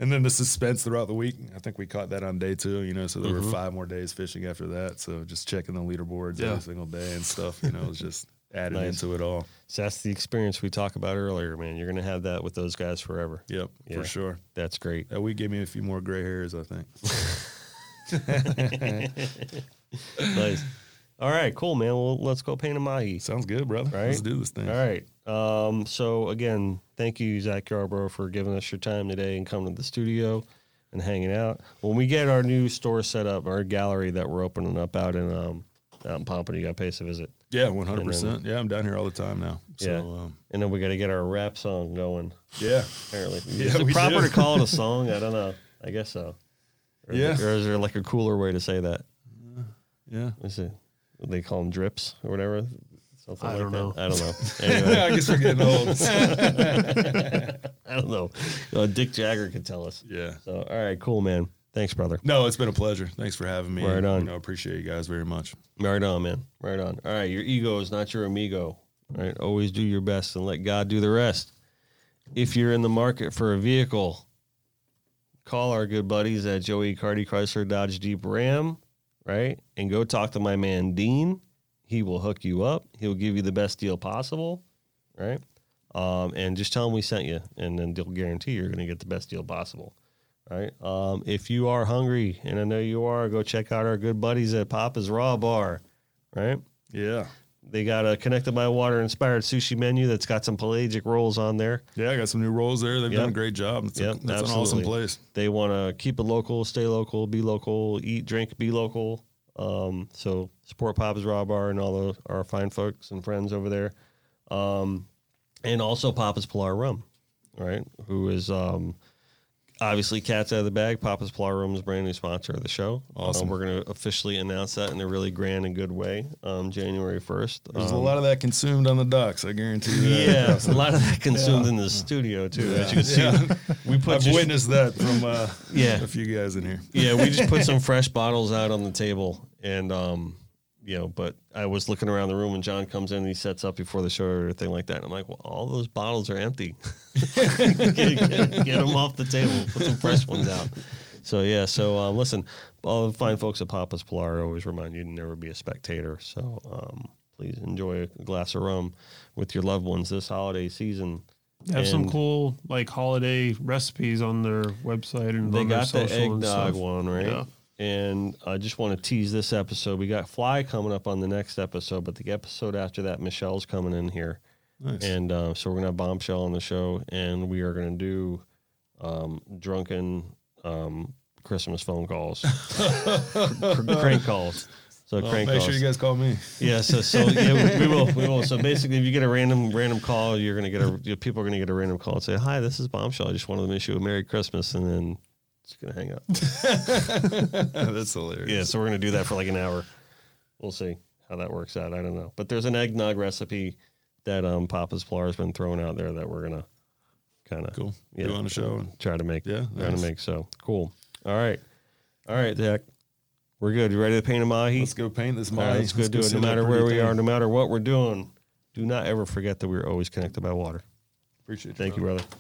and then the suspense throughout the week. I think we caught that on day two. You know, so there Mm-hmm. were five more days fishing after that. So just checking the leaderboards Yeah. every single day and stuff. You know, it was just added Nice. into it all. So that's the experience we talked about earlier, man. You're gonna have that with those guys forever. Yep, Yeah. for sure. That's great. That week gave me a few more gray hairs. I think. nice. All right, cool, man. Well, let's go paint a mahi. Sounds good, brother. Right? Let's do this thing. All right. Um, so again, thank you, Zac Yarbrough, for giving us your time today and coming to the studio and hanging out. When we get our new store set up, our gallery that we're opening up out in um out in Pompano, you got to pay us a visit. Yeah, one hundred percent. Yeah, I'm down here all the time now. So, Yeah. um, And then we got to get our rap song going. yeah, Apparently, Yeah, is it proper do. to call it a song? I don't know. I guess so. Or is Yeah. it- or is there like a cooler way to say that? yeah. Is it? They call them drips or whatever. Something I like don't that. know. I don't know. Anyway. I guess we're getting old. I don't know. Uh, Dick Jagger could tell us. yeah. So, all right, cool, man. Thanks, brother. No, it's been a pleasure. Thanks for having me. Right on. You know, appreciate you guys very much. Right on, man. Right on. All right, your ego is not your amigo. All right, always do your best and let God do the rest. If you're in the market for a vehicle, call our good buddies at Joey Cardi Chrysler Dodge Jeep Ram, right? And go talk to my man Dean. He will hook you up. He'll give you the best deal possible, right? Um, and just tell him we sent you, and then they'll guarantee you're going to get the best deal possible. Right. Um, if you are hungry, and I know you are, go check out our good buddies at Papa's Raw Bar. Right. Yeah. They got a connected by water inspired sushi menu that's got some pelagic rolls on there. Yeah, I got some new rolls there. They've Yep. done a great job. It's, a- Yep, that's an awesome place. They want to keep it local, stay local, be local, eat, drink, be local. Um, so support Papa's Raw Bar and all those, our fine folks and friends over there. Um, and also Papa's Pilar Rum, right? Who is um, obviously cats out of the bag. Papa's Pilar Rum is brand new sponsor of the show. Awesome. Um, we're going to officially announce that in a really grand and good way, um, January first. There's a lot of that consumed on the docks. I guarantee you. Yeah, a lot of that consumed in the studio too. As you can see, we put I've just- witnessed that from uh, Yeah. a few guys in here. yeah, we just put some fresh bottles out on the table, and um, you know, but I was looking around the room and John comes in and he sets up before the show or everything like that. And I'm like, well, all those bottles are empty. get, get- get them off the table. Put some fresh ones out. So yeah, so um, listen, all the fine folks at Papa's Pilar always remind you to never be a spectator. So um, please enjoy a glass of rum with your loved ones this holiday season. They have some cool like holiday recipes on their website and They got the and eggnog one, right? Yeah. And I just want to tease this episode. We got Fly coming up on the next episode, but the episode after that, Michelle's coming in here. Nice. And uh, so we're going to have Bombshell on the show, and we are going to do um, drunken um, Christmas phone calls, crank calls. So Well, crank make calls. sure you guys call me. Yeah, so so yeah, we, we will we will. So basically, if you get a random random call, you're gonna get a you know, people are gonna get a random call and say, "Hi, this is Bombshell. I just wanted to wish you a Merry Christmas," and then it's gonna hang up. That's hilarious. yeah, so we're gonna do that for like an hour. We'll see how that works out. I don't know, but there's an eggnog recipe that um Papa's Pilar has been throwing out there that we're gonna kind of Cool. Yeah, do on the show. and Try to make. Yeah, try to make. So cool. All right, all right, Zac. We're good. You ready to paint a mahi? Let's go paint this mine. right, let's go do it. No matter where we thing. are, no matter what we're doing, do not ever forget that we're always connected by water. Appreciate you. Thank you, brother. brother.